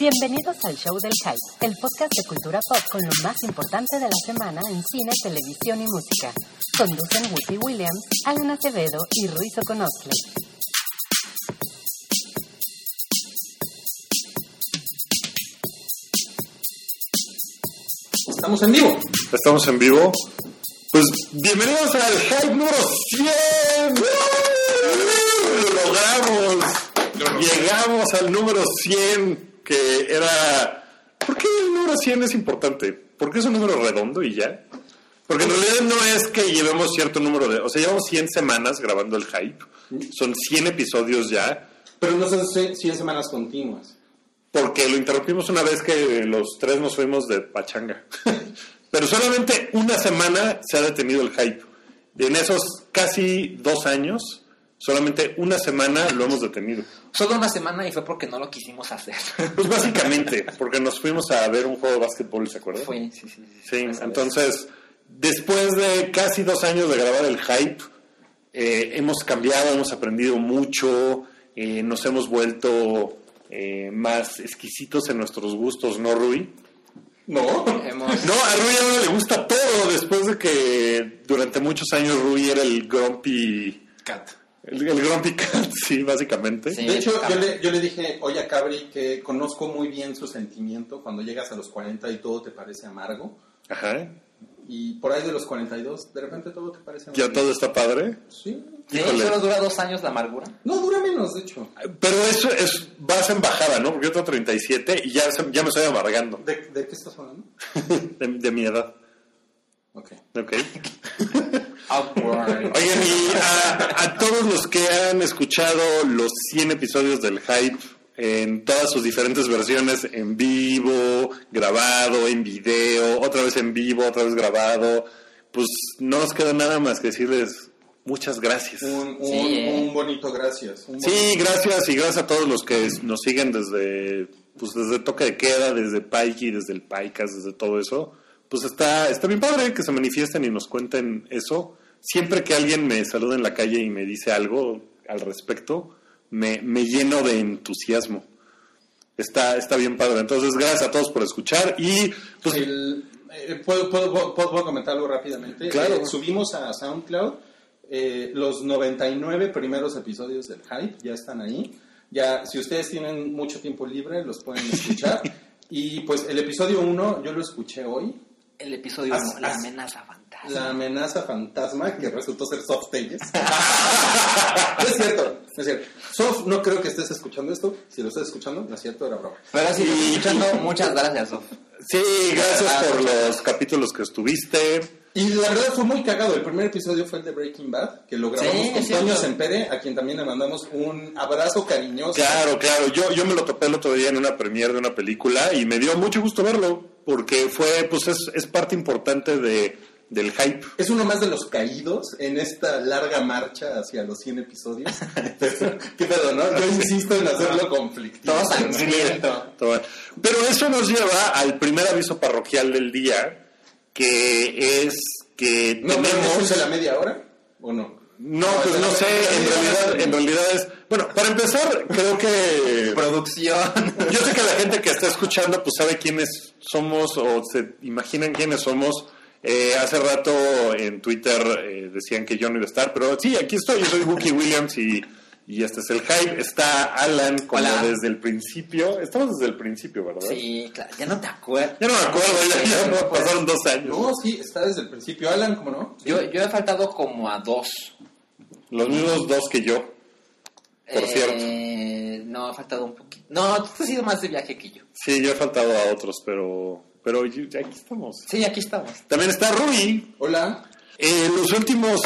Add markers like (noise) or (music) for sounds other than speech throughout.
Bienvenidos al Show del Hype, el podcast de cultura pop con lo más importante de la semana en cine, televisión y música. Conducen Whoopi Williams, Alan Acevedo y Ruiz Oconostle. Estamos en vivo. Estamos en vivo. Pues bienvenidos al Hype número 100. Lo logramos. Llegamos al número 100, que era... ¿Por qué el número 100 es importante? ¿Por qué es un número redondo y ya? Porque en realidad no es que llevemos cierto número de... O sea, llevamos 100 semanas grabando el Hype. Son 100 episodios ya. Pero no son 100 semanas continuas. Porque lo interrumpimos una vez que los tres nos fuimos de pachanga. (laughs) Pero solamente una semana se ha detenido el hype. En esos casi dos años, solamente una semana lo hemos detenido. Solo una semana y fue porque no lo quisimos hacer. Pues básicamente, porque nos fuimos a ver un juego de básquetbol, ¿se acuerdan? Fue, sí, sí. Entonces, después de casi dos años de grabar el hype, eh, hemos cambiado, hemos aprendido mucho, eh, nos hemos vuelto eh, más exquisitos en nuestros gustos, ¿no, Rui? No. Hemos- (laughs) No, a Rui ahora le gusta todo, después de que durante muchos años Rui era el grumpy... Cat. El, el grumpy cat, (laughs) sí, básicamente. Sí. De hecho, yo le, yo le dije, oye, a Cabri, que conozco muy bien su sentimiento cuando llegas a los 40 y todo te parece amargo. Ajá. Y por ahí de los 42, de repente todo te parece Ya amargo. todo está padre. Sí. Sí, Híjole. solo dura dos años la amargura. No, dura menos, de hecho. Pero eso es, vas en bajada, ¿no? Porque yo tengo 37 y ya, se- ya me estoy amargando ¿De, de qué estás hablando? (laughs) de, de mi edad. Ok. Ok. Awkward. Oigan, y a, a todos los que han escuchado los 100 episodios del Hype en todas sus diferentes versiones, en vivo, grabado, en video, otra vez en vivo, otra vez grabado, pues no nos queda nada más que decirles muchas gracias. Un, un, Sí, eh. un bonito gracias. un Sí, bonito- gracias y gracias a todos los que nos siguen desde pues desde Toque de Queda, desde Paiki, desde el Paicas, desde todo eso. Pues está está bien padre que se manifiesten y nos cuenten eso. Siempre que alguien me saluda en la calle y me dice algo al respecto, me, me lleno de entusiasmo. Está, está bien padre. Entonces, gracias a todos por escuchar y pues El- eh, ¿puedo, puedo, puedo- puedo comentar algo rápidamente? Claro. Eh, subimos a SoundCloud eh, los 99 primeros episodios del Hype, ya están ahí. Ya, si ustedes tienen mucho tiempo libre, los pueden escuchar. (laughs) y pues el episodio 1 yo lo escuché hoy. El episodio La amenaza fantasma. La amenaza fantasma, que resultó ser Soft Tales. (laughs) no es cierto, no es cierto. Soft, no creo que estés escuchando esto. Si lo estás escuchando, no es cierto, era broma. Pero si estás escuchando, (laughs) muchas gracias, Sof. sí, gracias por los capítulos que estuviste. Y la verdad fue muy cagado. El primer episodio fue el de Breaking Bad, que lo grabamos Sí, con cierto. Toño Sempere, a quien también le mandamos un abrazo cariñoso. Claro, claro. Yo, yo me lo topé el otro día en una premiere de una película y me dio mucho gusto verlo porque fue, pues es, es parte importante de, del hype. Es uno más de los caídos en esta larga marcha hacia los 100 episodios. (laughs) ¿Qué pedo, no? Yo insisto en hacerlo conflictivo. Todo sangriento. Todo- Pero eso nos lleva al primer aviso parroquial del día, que es que ¿No tenemos... de la media hora? ¿O no? No, pues no sé, en realidad, en realidad es... Bueno, para empezar, creo que... (laughs) Producción. Yo sé que la gente que está escuchando pues sabe quiénes somos o se imaginan quiénes somos. Eh, hace rato en Twitter eh, decían que yo no iba a estar, pero sí, aquí estoy. Yo soy Wookie Williams y, y este es el hype. Está Alan como Hola. desde el principio. Estamos desde el principio, ¿verdad? Sí, claro, ya no te acuerdas. Ya no me acuerdo, ya, ya no, pasaron dos años. No, sí, está desde el principio. Alan, ¿cómo no? Yo, yo he faltado como a dos. Los mismos dos que yo. Por Eh, No, ha faltado un poquito. No, tú has ido más de viaje que yo. Sí, yo he faltado a otros, pero, pero yo- aquí estamos. Sí, aquí estamos. También está Rui, Hola. En los últimos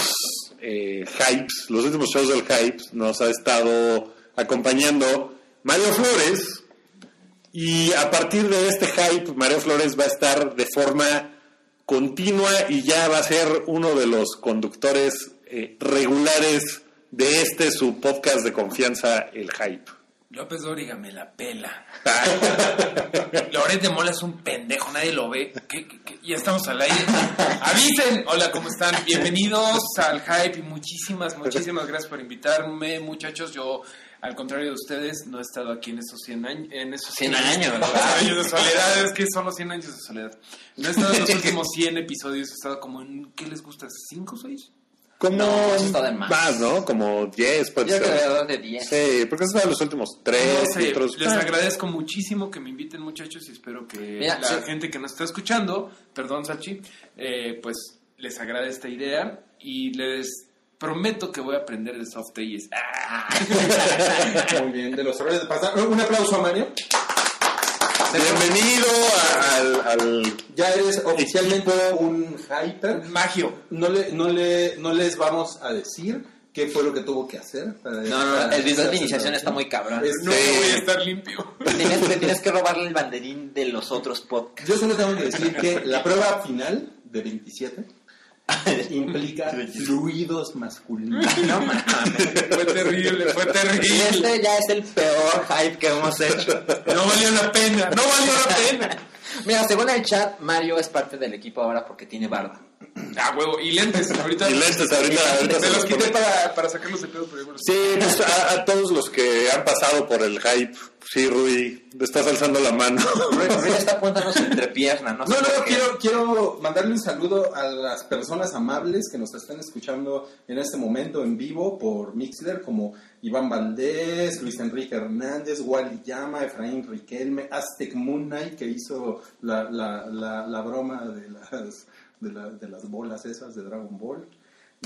eh, hypes, los últimos shows del hype, nos ha estado acompañando Mario Flores. Y a partir de este hype, Mario Flores va a estar de forma continua y ya va a ser uno de los conductores eh, regulares de este su podcast de confianza, El Hype. López Dóriga me la pela. (laughs) Loret de Mola es un pendejo, nadie lo ve. ¿Qué, qué, qué? Ya estamos al aire. Avisen. Hola, ¿cómo están? Bienvenidos al Hype y muchísimas, muchísimas gracias por invitarme, muchachos. Yo Al contrario de ustedes, no he estado aquí en esos 100 años. En esos 100 años, ¿verdad? años de soledad, es que son los 100 años de soledad. No he estado en los últimos 100 episodios, he estado como en, ¿qué les gusta? ¿5 o 6? Como No, eso está de más. ¿no? Como 10 puede Yo ser. alrededor de 10. Sí, porque esos son los últimos tres. No sé, y otros- les Ah. agradezco muchísimo que me inviten muchachos y espero que Mira, la sí. gente que nos está escuchando, perdón Sachi, eh, pues les agrade esta idea y les prometo que voy a aprender de soft. Ah, (laughs) (laughs) Muy bien, de los errores de pasado. Un aplauso a Mario. Bienvenido a- al, al- Ya eres oficialmente un hyper. magio. No, le, no, le, no les vamos a decir qué fue lo que tuvo que hacer. Para No, no, para el video de iniciación está muy cabrón. Es- No Sí. voy a estar limpio. Tienes, te tienes que robarle el banderín de los otros podcasts. Yo solo tengo que decir que la prueba final de 27 (laughs) implica fluidos masculinos. (laughs) No mames. Fue terrible, fue Y terrible. este ya es el peor hype que hemos hecho. No valió la pena, no valió la pena. (laughs) Mira, según el chat, Mario es parte del equipo ahora porque tiene barba. Ah, huevo, y lentes. Ahorita Y lentes, ahorita- ahorita se los quité para, para sacarlos de pedo, pero los- Sí, pues a, a todos los que han pasado por el hype. Sí, Rui, estás alzando la mano. Rui Rui está apuntándonos entre piernas, ¿no? No, sé no, quiero, quiero mandarle un saludo a las personas amables que nos están escuchando en este momento en vivo por Mixler, como Iván Valdés, Luis Enrique Hernández, Wally Llama, Efraín Riquelme, Aztec Moon Knight, que hizo la, la, la, la broma de las, de, la- de las bolas esas de Dragon Ball.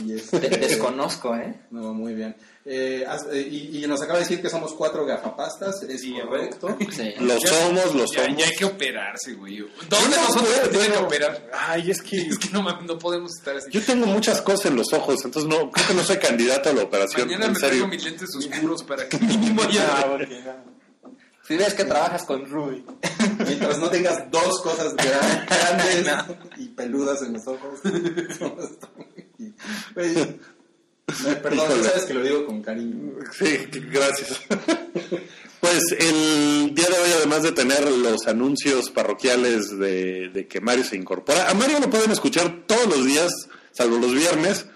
Y este- Te- desconozco, ¿eh? No, muy bien. Eh, eh, y, y nos acaba de decir que somos cuatro gafapastas, es Sí, correcto. Sí. Lo somos, lo Ya, somos. ya hay que operarse, güey. ¿Dónde No, nosotros tienen que operar? Ay, es que Es que no, no podemos estar así. yo tengo muchas cosas en los ojos, entonces no creo que no soy candidato a la operación. Mañana en me traigo serio. mis lentes oscuros para que mínimo haya... Si ves que trabajas con Rui. Mientras no tengas dos cosas gran- grandes y peludas en los ojos. Eh, Perdón, Híjole. sabes que lo digo con cariño. Sí, gracias. Pues el día de hoy, además de tener los anuncios parroquiales de, de que Mario se incorpora, a Mario lo pueden escuchar todos los días, salvo los viernes,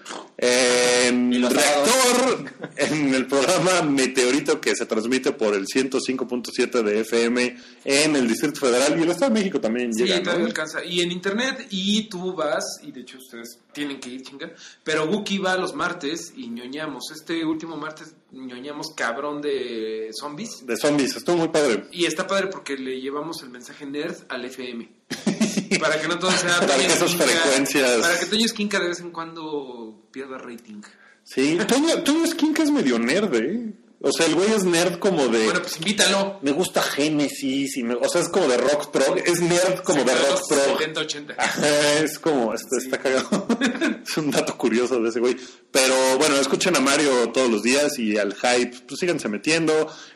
los Reactor, en el programa Meteorito que se transmite por el 105.7 de FM en el Distrito Federal y el Estado de México también Sí, llega, ¿no? alcanza. Y en internet, y tú vas, y de hecho ustedes tienen que ir, chinga. Pero Wookie va los martes y ñoñamos. Este último martes ñoñamos cabrón de zombies. De zombies, estuvo muy padre. Y está padre porque le llevamos el mensaje nerd al FM. (laughs) para que no todo sea Para que esas frecuencias- Para que Toño Esquinca de vez en cuando pierda rating. Sí, Toño, Toño Esquinca es medio nerd, ¿eh? O sea, el güey es nerd como de... Bueno, pues invítalo. me gusta Genesis, y me- o sea, es como de rock prog, es nerd como de rock prog. 70, 80. Ajá, es como, este, está cagado. (laughs) es un dato curioso de ese güey. Pero bueno, escuchen a Mario todos los días y al hype, pues síganse metiendo.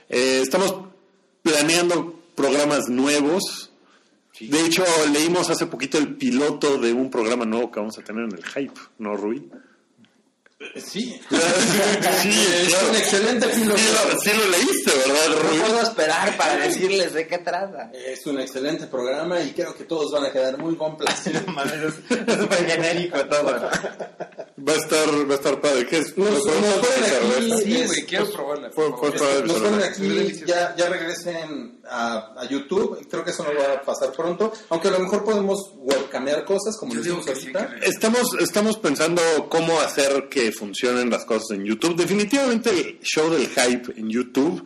Eh, estamos planeando programas nuevos. De hecho, leímos hace poquito el piloto de un programa nuevo que vamos a tener en el hype, ¿no, Rui? Sí, sí, es un excelente Sí lo, sí lo leíste, ¿verdad, No puedo esperar para decirles de qué trata. Es un excelente programa y creo que todos van a quedar muy complacidos. Es súper genérico todo. (laughs) Va a estar, va a estar padre. ¿Qué es? Nos- ¿Me puedes nos ponen explicar, aquí- güey? Sí, es- güey, quiero probarla. Fue- por fue favor. padre. Nos ponen Es aquí, ya, ya regresen a, a YouTube, creo que eso no va a pasar pronto, aunque a lo mejor podemos webcamear cosas como lo hicimos sí, ahorita. Estamos, estamos pensando cómo hacer que funcionen las cosas en YouTube. Definitivamente el show del hype en YouTube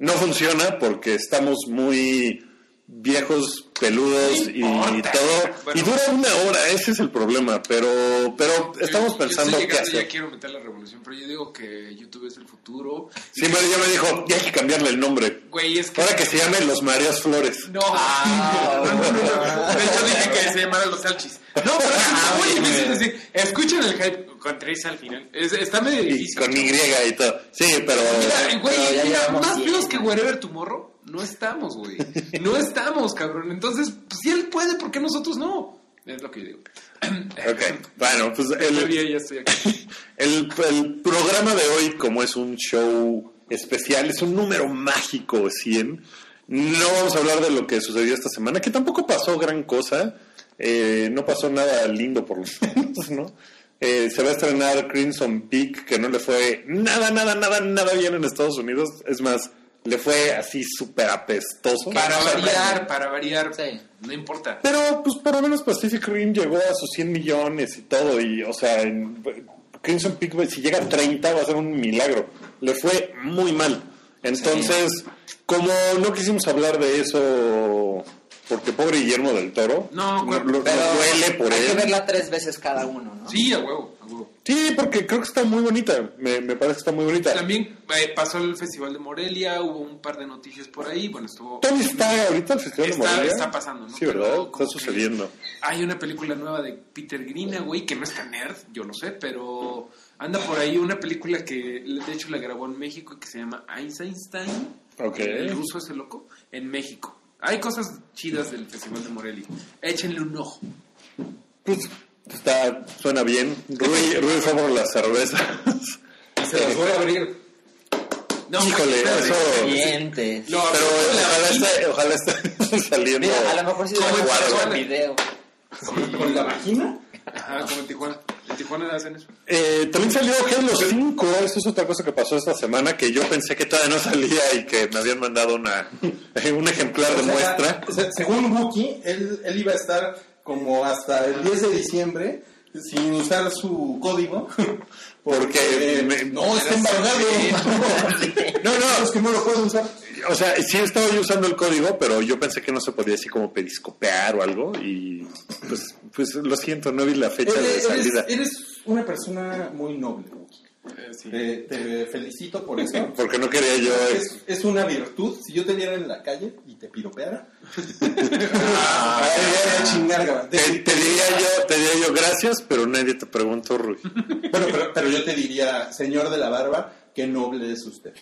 no funciona porque estamos muy viejos, peludos y todo. Bueno. y dura una hora, ese es el problema. Pero, pero estamos Yo- pensando yo qué estoy llegando y hacer. Ya quiero meter la revolución, pero yo digo que YouTube es el futuro. Sí, Mario ya me dijo, ya hay que cambiarle el nombre. Güey, es que. Ahora que se llame Los Marías Flores. No, Ah, no, no, no, no. De hecho dije que se llamara Los Salchis. No, pero es oye, me dicen así, escuchen el hype con tres al final. Es- está medio Y difícil. con Y y todo. Sí, pero... Mira, güey, mira, más feos que Wherever Tomorrow, no estamos, güey. No estamos, cabrón. Entonces, pues si él puede, ¿por qué nosotros no? Es lo que yo digo. Ok, bueno, pues el, ya estoy aquí. (laughs) el, el programa de hoy, como es un show especial, es un número mágico 100. No vamos a hablar de lo que sucedió esta semana, que tampoco pasó gran cosa. eh, no pasó nada lindo por lo (laughs) menos, ¿no? Eh, se va a estrenar Crimson Peak, que no le fue nada, nada, nada, nada bien en Estados Unidos. Es más, le fue así súper apestoso. Para variar, para variar. Sí. No importa. Pero, pues, por lo menos Pacific Rim llegó a sus 100 millones y todo. Y, o sea, en Crimson Peak, si llega a 30, va a ser un milagro. Le fue muy mal. Entonces, como no quisimos hablar de eso, porque pobre Guillermo del Toro, No, pero- nos duele por hay que él. verla tres veces cada uno, ¿no? Sí, a huevo, a huevo. Sí, porque creo que está muy bonita. Me, me parece que está muy bonita. También eh, pasó el Festival de Morelia, hubo un par de noticias por ahí. Bueno, estuvo. Tony está ahorita el Festival de Morelia. está pasando, ¿no? Sí, Está sucediendo. Hay una película nueva de Peter Greenaway que no está nerd, yo lo sé, pero anda por ahí una película que de hecho la grabó en México y que se llama Einstein. Ok. El ruso ese loco, en México. Hay cosas chidas del Festival de Morelia. Échenle un ojo. Pues está, suena bien. Rui, Rui fue por las cervezas. Se las voy a abrir. No, Híjole, eso-. Dientes. No, Pero ojalá esté, ojalá esté (laughs) saliendo. Mira, a lo mejor sí en hacer Tijuana. un video. ¿Con la vagina? Ajá, como en Tijuana. En Tijuana hacen eso. Eh, también salió Halo 5, eso es otra cosa que pasó esta semana, que yo pensé que todavía no salía y que me habían mandado una, (laughs) un ejemplar de O sea, muestra. se- según Wookie, él, él iba a estar como hasta el 10 de diciembre sin usar su código. (laughs) Porque eh, me- no, está embargado. (laughs) No, no, Es que no lo puedo usar. o sea, sí estaba yo usando el código, pero yo pensé que no se podía así como periscopear o algo y pues, pues lo siento, no vi la fecha de salida. eres- eres una persona muy noble, Wookie. Te, te felicito por eso. (laughs) Porque no quería yo... Es, es una virtud. Si yo te viera en la calle y te piropeara, (laughs) (laughs) Ah, chingar, te diría yo, te diría yo gracias, pero nadie te preguntó, Rui. Bueno, pero, pero yo te diría, señor de la barba, qué noble es usted.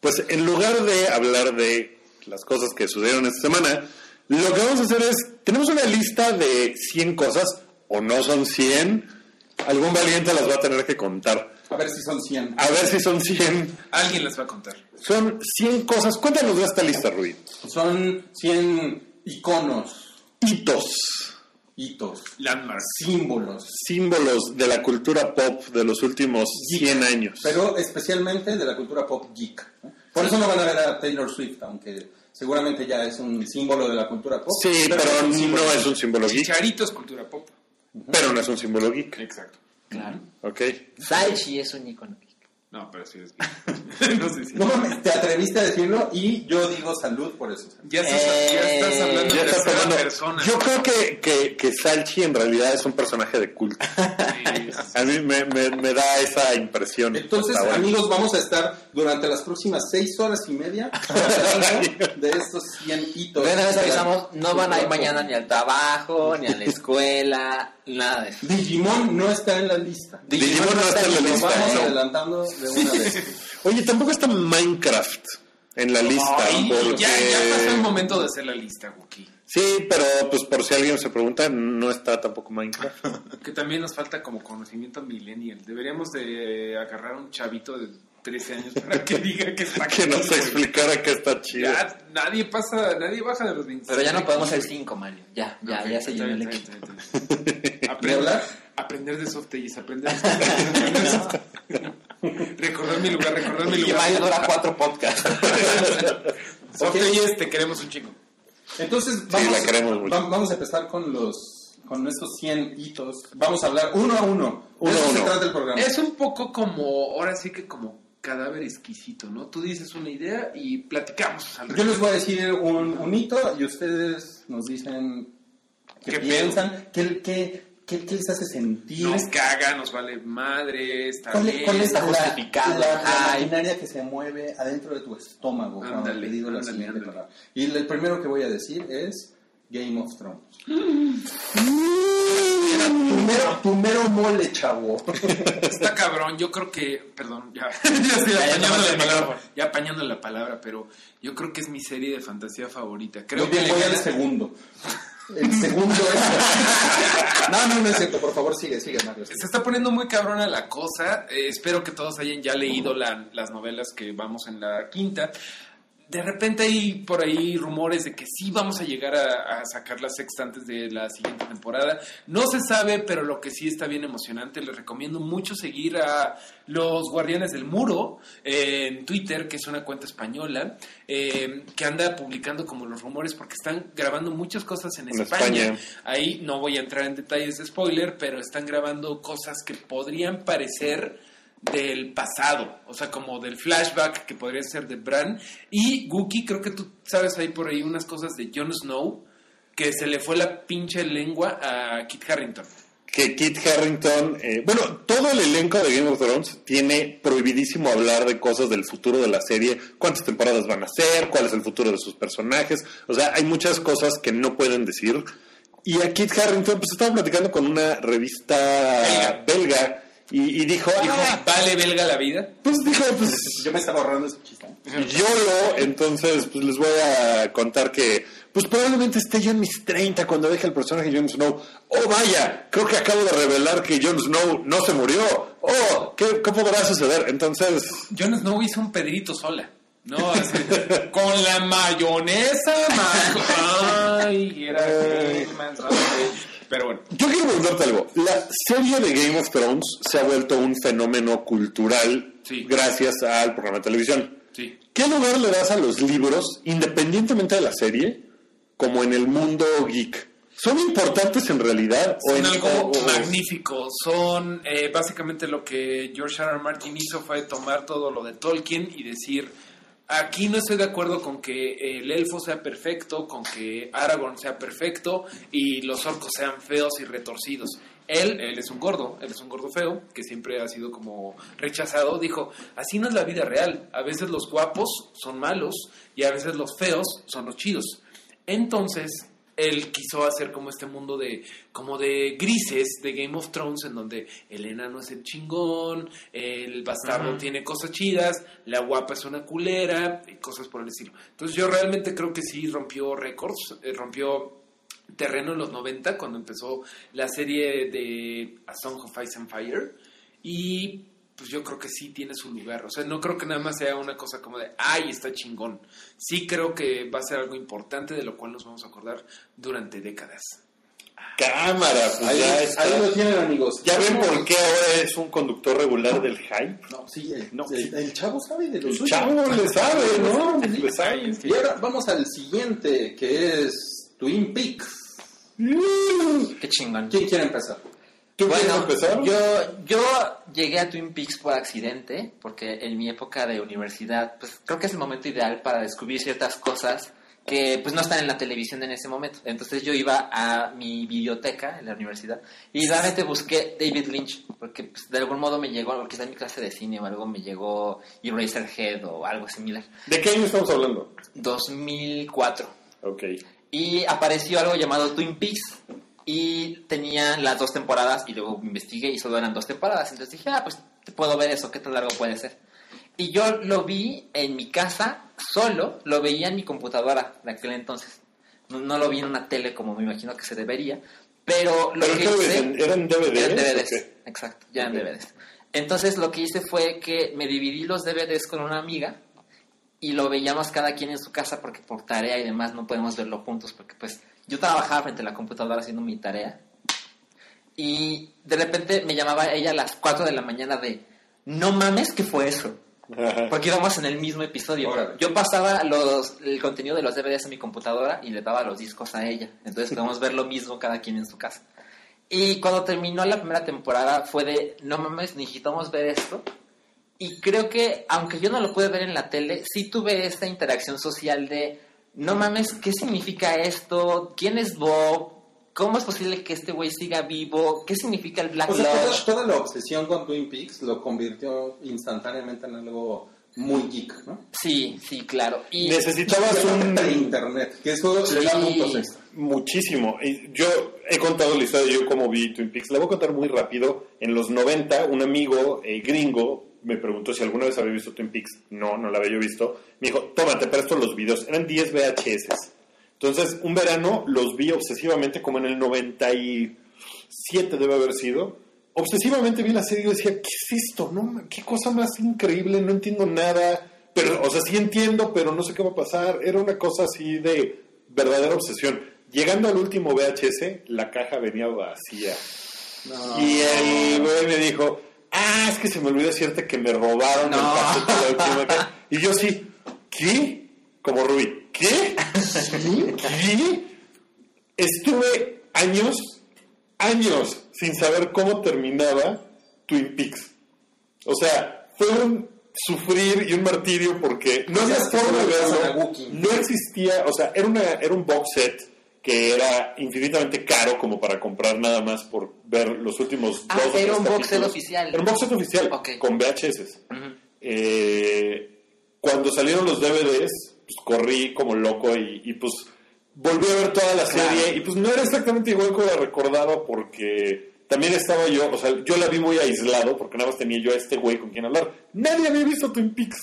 Pues en lugar de hablar de las cosas que sucedieron esta semana, lo que vamos a hacer es, tenemos una lista de 100 cosas, o no son 100, algún valiente las va a tener que contar. A ver si son 100. A ver si son 100. Alguien les va a contar. Son 100 cosas. Cuéntanos de esta lista, Rui. Son 100 iconos, Hitos, hitos, Landmarks. símbolos, símbolos de la cultura pop de los últimos 100 años. pero especialmente de la cultura pop geek. Por eso no van a ver a Taylor Swift, aunque seguramente ya es un símbolo de la cultura pop. Sí, pero símbolo. no es un símbolo geek. Chicharito es cultura pop. Pero no es un símbolo geek. Exacto. Claro. Ok. Salchi es un icono. No, pero sí es geek. (laughs) no sé si. No mames, te atreviste a decirlo y yo digo salud por eso. Ya estás, ya estás Eh, hablando Ya de estás tomando- persona. Yo creo que, que, que Salchi en realidad es un personaje de culto. Sí, A mí me, me, me da esa impresión. Entonces, amigos, vamos a estar durante las próximas seis horas y media (laughs) hablando de estos 100 hitos. De una vez de la avisamos, no van a ir mañana ni al trabajo, ni a la (laughs) escuela, nada de eso. Digimon no está en la lista. Digimon no está en la lista. vamos no. adelantando de una vez. (laughs) Oye, tampoco está Minecraft en la lista. Ay, porque... ya, ya pasó el momento de hacer la lista, Wookie. Sí, pero pues por si alguien se pregunta, no está tampoco Minecraft. (laughs) Que también nos falta como conocimiento millennial. Deberíamos de agarrar a un chavito de 13 años para que (laughs) diga que está que nos explicara que está chido. Ya, nadie pasa, nadie baja de los 25. Pero ya no podemos ser cinco, Mario. Ya, ya, Ok, ya se llenó el bien, equipo. está bien, está bien. ¿De Aprender, hablar? aprender de softages, aprender de softages. recordar mi lugar, recordar mi Y lugar. Mario dura cuatro podcasts. (laughs) Softages, te queremos un chingo. Entonces, vamos, la queremos mucho. va- vamos a empezar con los con estos 100 hitos. Vamos a hablar uno a uno. Uno eso a se uno. trata el programa. Es un poco como, ahora sí que como cadáver exquisito, ¿no? Tú dices una idea y platicamos al Yo les voy a decir un, un hito y ustedes nos dicen qué, ¿Qué piensan, qué, qué, qué- qué les hace sentir. Nos caga, nos vale madre, está ¿Cuál, bien. cuál es está la, justificado. la- la maquinaria que se mueve adentro de tu estómago Ándale, te digo la siguiente ándale. palabra? Y el primero que voy a decir es Game of Thrones. Tu mero mole, chavo. (laughs) Está cabrón, yo creo que, perdón, ya, (laughs) ya apañando la palabra, ya apañando la palabra, pero yo creo que es mi serie de fantasía favorita. Creo Muy bien, que voy al segundo. El segundo es... (laughs) No, no, no es cierto. Por favor, sigue, sigue, Mario. se está poniendo muy cabrona la cosa. Eh, espero que todos hayan ya leído la- las novelas que vamos en la quinta. De repente hay por ahí rumores de que sí vamos a llegar a, a sacar las sexta antes de la siguiente temporada. No se sabe, pero lo que sí está bien emocionante, les recomiendo mucho seguir a los Guardianes del Muro eh, en Twitter, que es una cuenta española, eh, que anda publicando como los rumores porque están grabando muchas cosas en, En España. España. Ahí no voy a entrar en detalles de spoiler, pero están grabando cosas que podrían parecer del pasado, o sea, como del flashback que podría ser de Bran. Y Gookie, creo que tú sabes ahí por ahí unas cosas de Jon Snow, que se le fue la pinche lengua a Kit Harrington. que Kit Harrington, eh, bueno, todo el elenco de Game of Thrones tiene prohibidísimo hablar de cosas del futuro de la serie, cuántas temporadas van a ser, cuál es el futuro de sus personajes, o sea, hay muchas cosas que no pueden decir. Y a Kit Harrington, pues estaba platicando con una revista Belga. belga, y, y dijo, Dijo, "Ah, ¿vale belga la vida? pues dijo, pues Yo me estaba ahorrando ese chiste. YOLO, entonces pues les voy a contar que pues probablemente esté yo en mis 30 cuando deje el personaje Jon Snow. Oh, vaya, creo que acabo de revelar que Jon Snow no se murió. Oh, ¿qué, qué podrá suceder? Entonces, Jon Snow hizo un Pedrito sola. No, así, (laughs) con la mayonesa, majo. (laughs) Ay, era así, manzana. Pero bueno, yo quiero preguntarte algo. La serie de Game of Thrones se ha vuelto un fenómeno cultural Sí. gracias al programa de televisión. sí. ¿Qué lugar le das a los libros, independientemente de la serie, como en el mundo geek? ¿Son importantes en realidad? Son en, algo o- o- magnífico. Son eh, básicamente lo que George R. R. Martin hizo fue tomar todo lo de Tolkien y decir, aquí no estoy de acuerdo con que el elfo sea perfecto, con que Aragorn sea perfecto y los orcos sean feos y retorcidos. Él, él es un gordo, él es un gordo feo, que siempre ha sido como rechazado, dijo, así no es la vida real. A veces los guapos son malos y a veces los feos son los chidos. Entonces, él quiso hacer como este mundo de como de grises de Game of Thrones en donde el enano es el chingón, el bastardo tiene cosas chidas, la guapa es una culera y cosas por el estilo. Entonces yo realmente creo que sí rompió récords, eh, rompió terreno en los 90 cuando empezó la serie de A Song of Ice and Fire y pues yo creo que sí tiene su lugar. O sea, no creo que nada más sea una cosa como de, ay, está chingón. Sí creo que va a ser algo importante de lo cual nos vamos a acordar durante décadas. Cámara, pues Ahí, ya está. ahí lo tienen, amigos. ¿Ya ven por qué ahora es un conductor regular del hype? No, sí, el, No, el- sí. el chavo sabe de lo El suyo. chavo le sabe, ¿no? Le sabe. Y ahora vamos al siguiente, que es Twin Peaks. Qué chingón. ¿Quién quiere empezar? ¿Tú Bueno, empezar? yo, yo llegué a Twin Peaks por accidente, porque en mi época de universidad, pues creo que es el momento ideal para descubrir ciertas cosas que pues no están en la televisión en ese momento. Entonces yo iba a mi biblioteca en la universidad y realmente busqué David Lynch, porque pues, de algún modo me llegó, quizá en mi clase de cine o algo me llegó Eraserhead o algo similar. ¿De qué año estamos hablando? 2004. Ok. Y apareció algo llamado Twin Peaks. Y tenía las dos temporadas. Y luego investigué y solo eran dos temporadas. Entonces dije, ah, pues puedo ver eso. ¿Qué tan largo puede ser? Y yo lo vi en mi casa solo. Lo veía en mi computadora de aquel entonces. No, no lo vi en una tele como me imagino que se debería. Pero lo ¿Pero que hice... ves? ¿Eran DVDs? Eran DVDs, exacto, ya eran Ok. DVDs. Entonces lo que hice fue que me dividí los DVDs con una amiga y lo veíamos cada quien en su casa porque por tarea y demás no podemos verlo juntos porque pues yo trabajaba frente a la computadora haciendo mi tarea y de repente me llamaba ella a las 4 de la mañana de no mames que fue eso (laughs) porque íbamos en el mismo episodio. Órale. Yo pasaba los, el contenido de los DVDs a mi computadora y le daba los discos a ella. Entonces podemos ver lo mismo cada quien en su casa. Y cuando terminó la primera temporada fue de, no mames, necesitamos ver esto. Y creo que, aunque yo no lo pude ver en la tele, sí tuve esta interacción social de, no mames, ¿qué significa esto? ¿Quién es Bob? ¿Cómo es posible que este güey siga vivo? ¿Qué significa el Black O sea, toda, Lodge? toda la obsesión con Twin Peaks lo convirtió instantáneamente en algo muy geek, ¿no? Sí, sí, claro. Y Necesitabas un... de internet, que eso le da Sí. puntos extra. Muchísimo. Yo he contado la historia de yo cómo vi Twin Peaks. La voy a contar muy rápido. En los 90, un amigo eh, gringo me preguntó si alguna vez había visto Twin Peaks. No, no la había yo visto. Me dijo, tómate, presto los videos. Eran 10 VHS. Entonces, un verano los vi obsesivamente, como en el 97 debe haber sido. Obsesivamente vi la serie y decía, ¿qué es esto? No, ¿Qué cosa más increíble? No entiendo nada. pero, o sea, sí entiendo, pero no sé qué va a pasar. Era una cosa así de verdadera obsesión. Llegando al último VHS, la caja venía vacía. No. Y el güey me dijo, ah, es que se me olvidó decirte que me robaron el No. cassette de la última caja". Y yo sí, ¿qué? Como Rubí, ¿qué? ¿Sí? ¿Qué? Estuve años, años sin saber cómo terminaba Twin Peaks. O sea, fue un sufrir y un martirio porque no había forma de verlo. No existía, o sea, era, una, era un box set que era infinitamente caro como para comprar nada más por ver los últimos Ah, dos o era un box set oficial. Era un box set oficial Ok. con VHS. Eh, cuando salieron los DVDs, pues corrí como loco y, y, pues volví a ver toda la Claro. serie y pues no era exactamente igual como la recordaba porque también estaba yo, o sea, yo la vi muy aislado porque nada más tenía yo a este güey con quien hablar. Nadie había visto Twin Peaks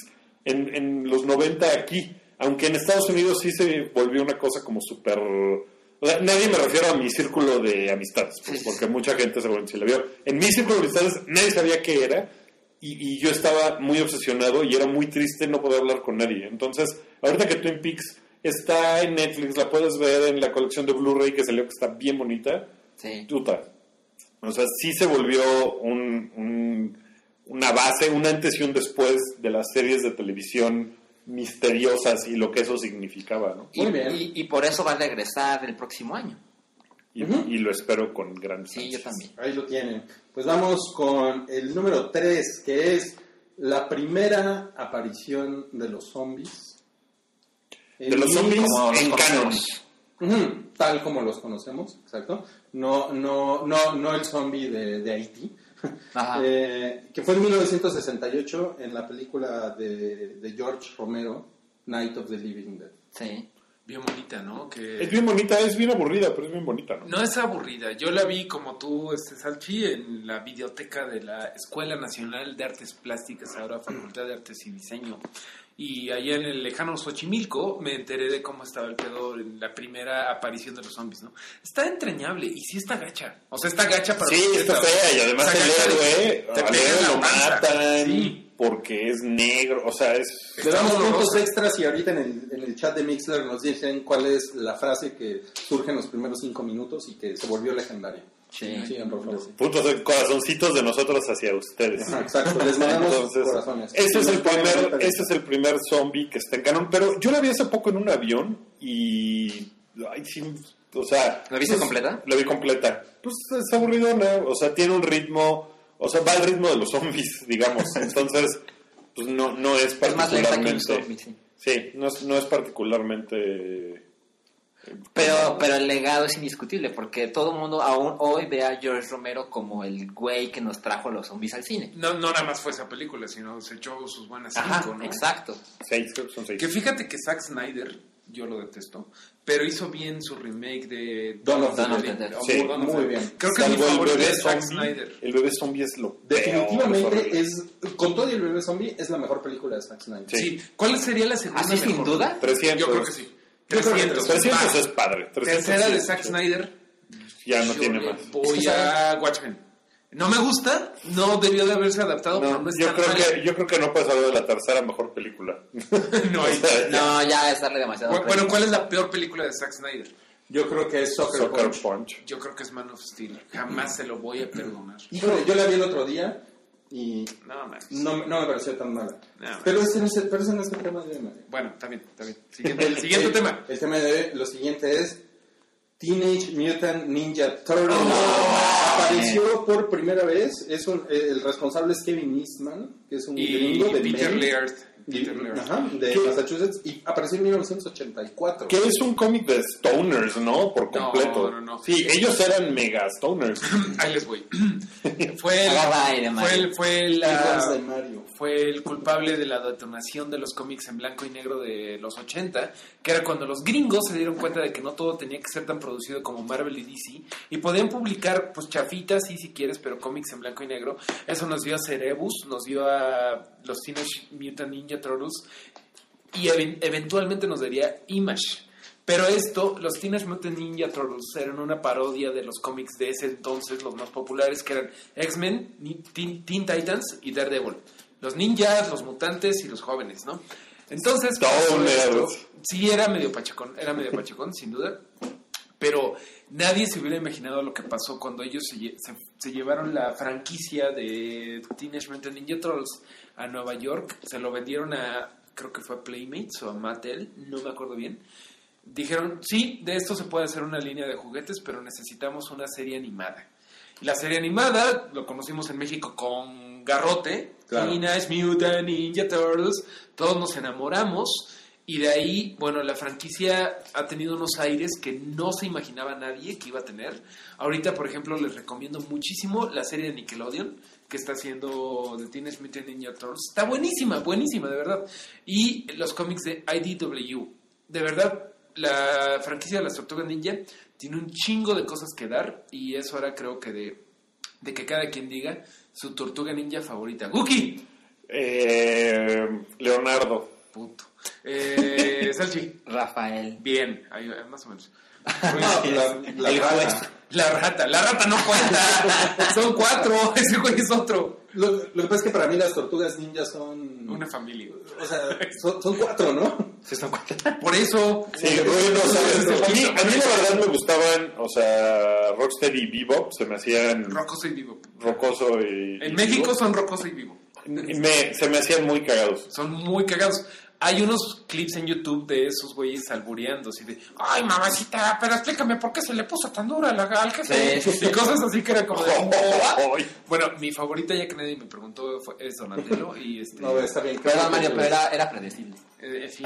en, en los 90 aquí, aunque en Estados Unidos sí se volvió una cosa como súper... o sea, nadie me refiero a mi círculo de amistades, pues, porque mucha gente seguramente sí la vio. En mi círculo de amistades nadie sabía qué era y, y yo estaba muy obsesionado y era muy triste no poder hablar con nadie. Entonces, ahorita que Twin Peaks está en Netflix, la puedes ver en la colección de Blu-ray que salió que está bien bonita. Sí. Puta. O sea, sí se volvió un, un- una base, un antes y un después de las series de televisión misteriosas y lo que eso significaba, ¿no? Y, Muy bien. y- y por eso va a regresar el próximo año. Y, lo espero con gran Sí, yo también. Ahí lo tienen. Pues vamos con el número 3, que es la primera aparición de los zombies. De los zombies en canon. Ujú, tal como los conocemos, exacto. No, no, no, no el zombie de, de Haití. (laughs) Eh, que fue en 1968 en la película de, de George Romero, Night of the Living Dead. Sí. Bien bonita, ¿no? Que... Es bien bonita, es bien aburrida, pero es bien bonita, ¿no? No es aburrida. Yo la vi como tú, este Salchi, en la videoteca de la Escuela Nacional de Artes Plásticas, ahora Facultad de Artes y Diseño. Y allá en el lejano Xochimilco me enteré de cómo estaba el pedo en la primera aparición de los zombies, ¿no? Está entrañable y sí está gacha. O sea, está gacha para... Sí, está fea y además el héroe, te al pega en héroe la lo panza. matan Sí. porque es negro, o sea, es... Le damos puntos extras y ahorita en el, en el chat de Mixler nos dicen cuál es la frase que surge en los primeros cinco minutos y que se volvió legendaria. Sí. Sigan, por favor. Puntos de corazoncitos de nosotros hacia ustedes. Exacto, les mandamos Entonces, corazones. ese es el primer, ese es el primer zombie que está en canon, pero yo la vi hace poco en un avión y ay, sí, o sea, ¿La viste pues, completa? La vi completa. Pues es aburridona, o sea, tiene un ritmo, o sea, va al ritmo de los zombies, (laughs) digamos. Entonces, pues no no es Es más lenta que un particularmente zombie, sí. Sí, no es, no es particularmente Pero, pero el legado es indiscutible porque todo el mundo aún hoy ve a George Romero como el güey que nos trajo los zombies al cine. No, no nada más fue esa película, sino se echó sus buenas Ajá, cinco, ¿no? exacto. seis, que son seis. Que fíjate que Zack Snyder, yo lo detesto, pero hizo bien su remake de Dawn of the. Sí, muy bien. Creo que mi Salvo el bebé Zack. Snyder. El bebé zombie es lo Definitivamente es, con todo y el bebé zombie, es la mejor película de Zack Snyder. Sí. ¿Cuál sería la segunda ¿Así sin duda? 300. Yo creo que sí. Yo creo que 300. 300 Va. es padre. 300 Tercera de Zack. Snyder. Ya no Yo tiene le más. Voy a Watchmen. No me gusta, no debió de haberse adaptado, pero No, no yo, creo que, yo creo que no puedes hablar de la tercera mejor película. (laughs) No hay- (laughs) O sea, No, ya es darle demasiado. Bueno. ¿cuál es la peor película de Zack Snyder? Yo creo que es Soccer, Soccer Punch. Punch. Yo creo que es Man of Steel. Jamás se lo voy a perdonar. Híjole, yo la vi el otro día y No, mames. no, no me pareció tan mala. No, pero, ese, no es el- pero ese no es el tema de hoy, Mario. Bueno, está bien, está bien. (laughs) Siguiente, el siguiente tema. El tema de hoy, lo siguiente es Teenage Mutant Ninja Turtles. Oh, Apareció por primera vez. Es un- el responsable es Kevin Eastman, que es un Y gringo de Peter Maine. Laird. Ajá, de ¿Qué? Massachusetts y apareció en 1984. Que es un cómic de stoners, ¿no? Por No, completo. no, no. Sí, ellos eran mega stoners. (laughs) Ahí les voy. fue el, fue el, fue el, Fue el culpable de la detonación de los cómics en blanco y negro de los 80, que era cuando los gringos se dieron cuenta de que no todo tenía que ser tan producido como Marvel y DC, y podían publicar, pues, chafitas, sí, si quieres, pero cómics en blanco y negro. Eso nos dio a Cerebus, nos dio a los Teenage Mutant Ninja Turtles, y even- eventualmente nos daría Image. Pero esto, los Teenage Mutant Ninja Turtles eran una parodia de los cómics de ese entonces, los más populares, que eran X-Men, Teen, Teen Titans y Daredevil. Los ninjas, los mutantes y los jóvenes, ¿no? Entonces, Todo sí era medio pachacón, era medio pachacón, sin duda. Pero nadie se hubiera imaginado lo que pasó cuando ellos se, lle- se- se llevaron la franquicia de Teenage Mutant Ninja Turtles a Nueva York. Se lo vendieron a, creo que fue a Playmates o a Mattel, no me acuerdo bien. Dijeron, sí, de esto se puede hacer una línea de juguetes, pero necesitamos una serie animada. La serie animada lo conocimos en México con Garrote, Claro. Teenage Mutant Ninja Turtles, todos nos enamoramos y de ahí, bueno, la franquicia ha tenido unos aires que no se imaginaba nadie que iba a tener. Ahorita, por ejemplo, les recomiendo muchísimo la serie de Nickelodeon que está haciendo de Teenage Mutant Ninja Turtles. Está buenísima, buenísima, de verdad. Y los cómics de IDW. De verdad, la franquicia de las Tortugas Ninja tiene un chingo de cosas que dar y eso hará creo que de que cada quien diga su tortuga ninja favorita. ¡Guki! Eh, Leonardo. Puto. Eh, (laughs) Salchi. Rafael. Bien, ahí, eh, más o menos. (laughs) No, la, rata. La rata, la rata no cuenta. (laughs) Son cuatro, ese güey es otro. Lo, lo que pasa es que para mí las tortugas ninjas son. Una familia. O sea, son, son cuatro, ¿no? Sí, son cuatro. Por eso. Sí, Rui no sabe. A mí, a mí la verdad me gustaban, o sea, Rocksteady y Bebop se me hacían Rocoso y vivo. rocoso y... En y México son rocoso y vivo. Me- se me hacían muy cagados. Son muy cagados. Hay unos clips en YouTube de esos güeyes albureando, así de, ay mamacita, pero explícame por qué se le puso tan dura la al jefe. Sí, sí, sí. Y cosas así que era como de, (laughs) Ay. Bueno, mi favorita, ya que nadie me preguntó, fue, es Donatello. Y este, No, está bien. Perdón, Mario, pero era, era predecible. eh, en fin.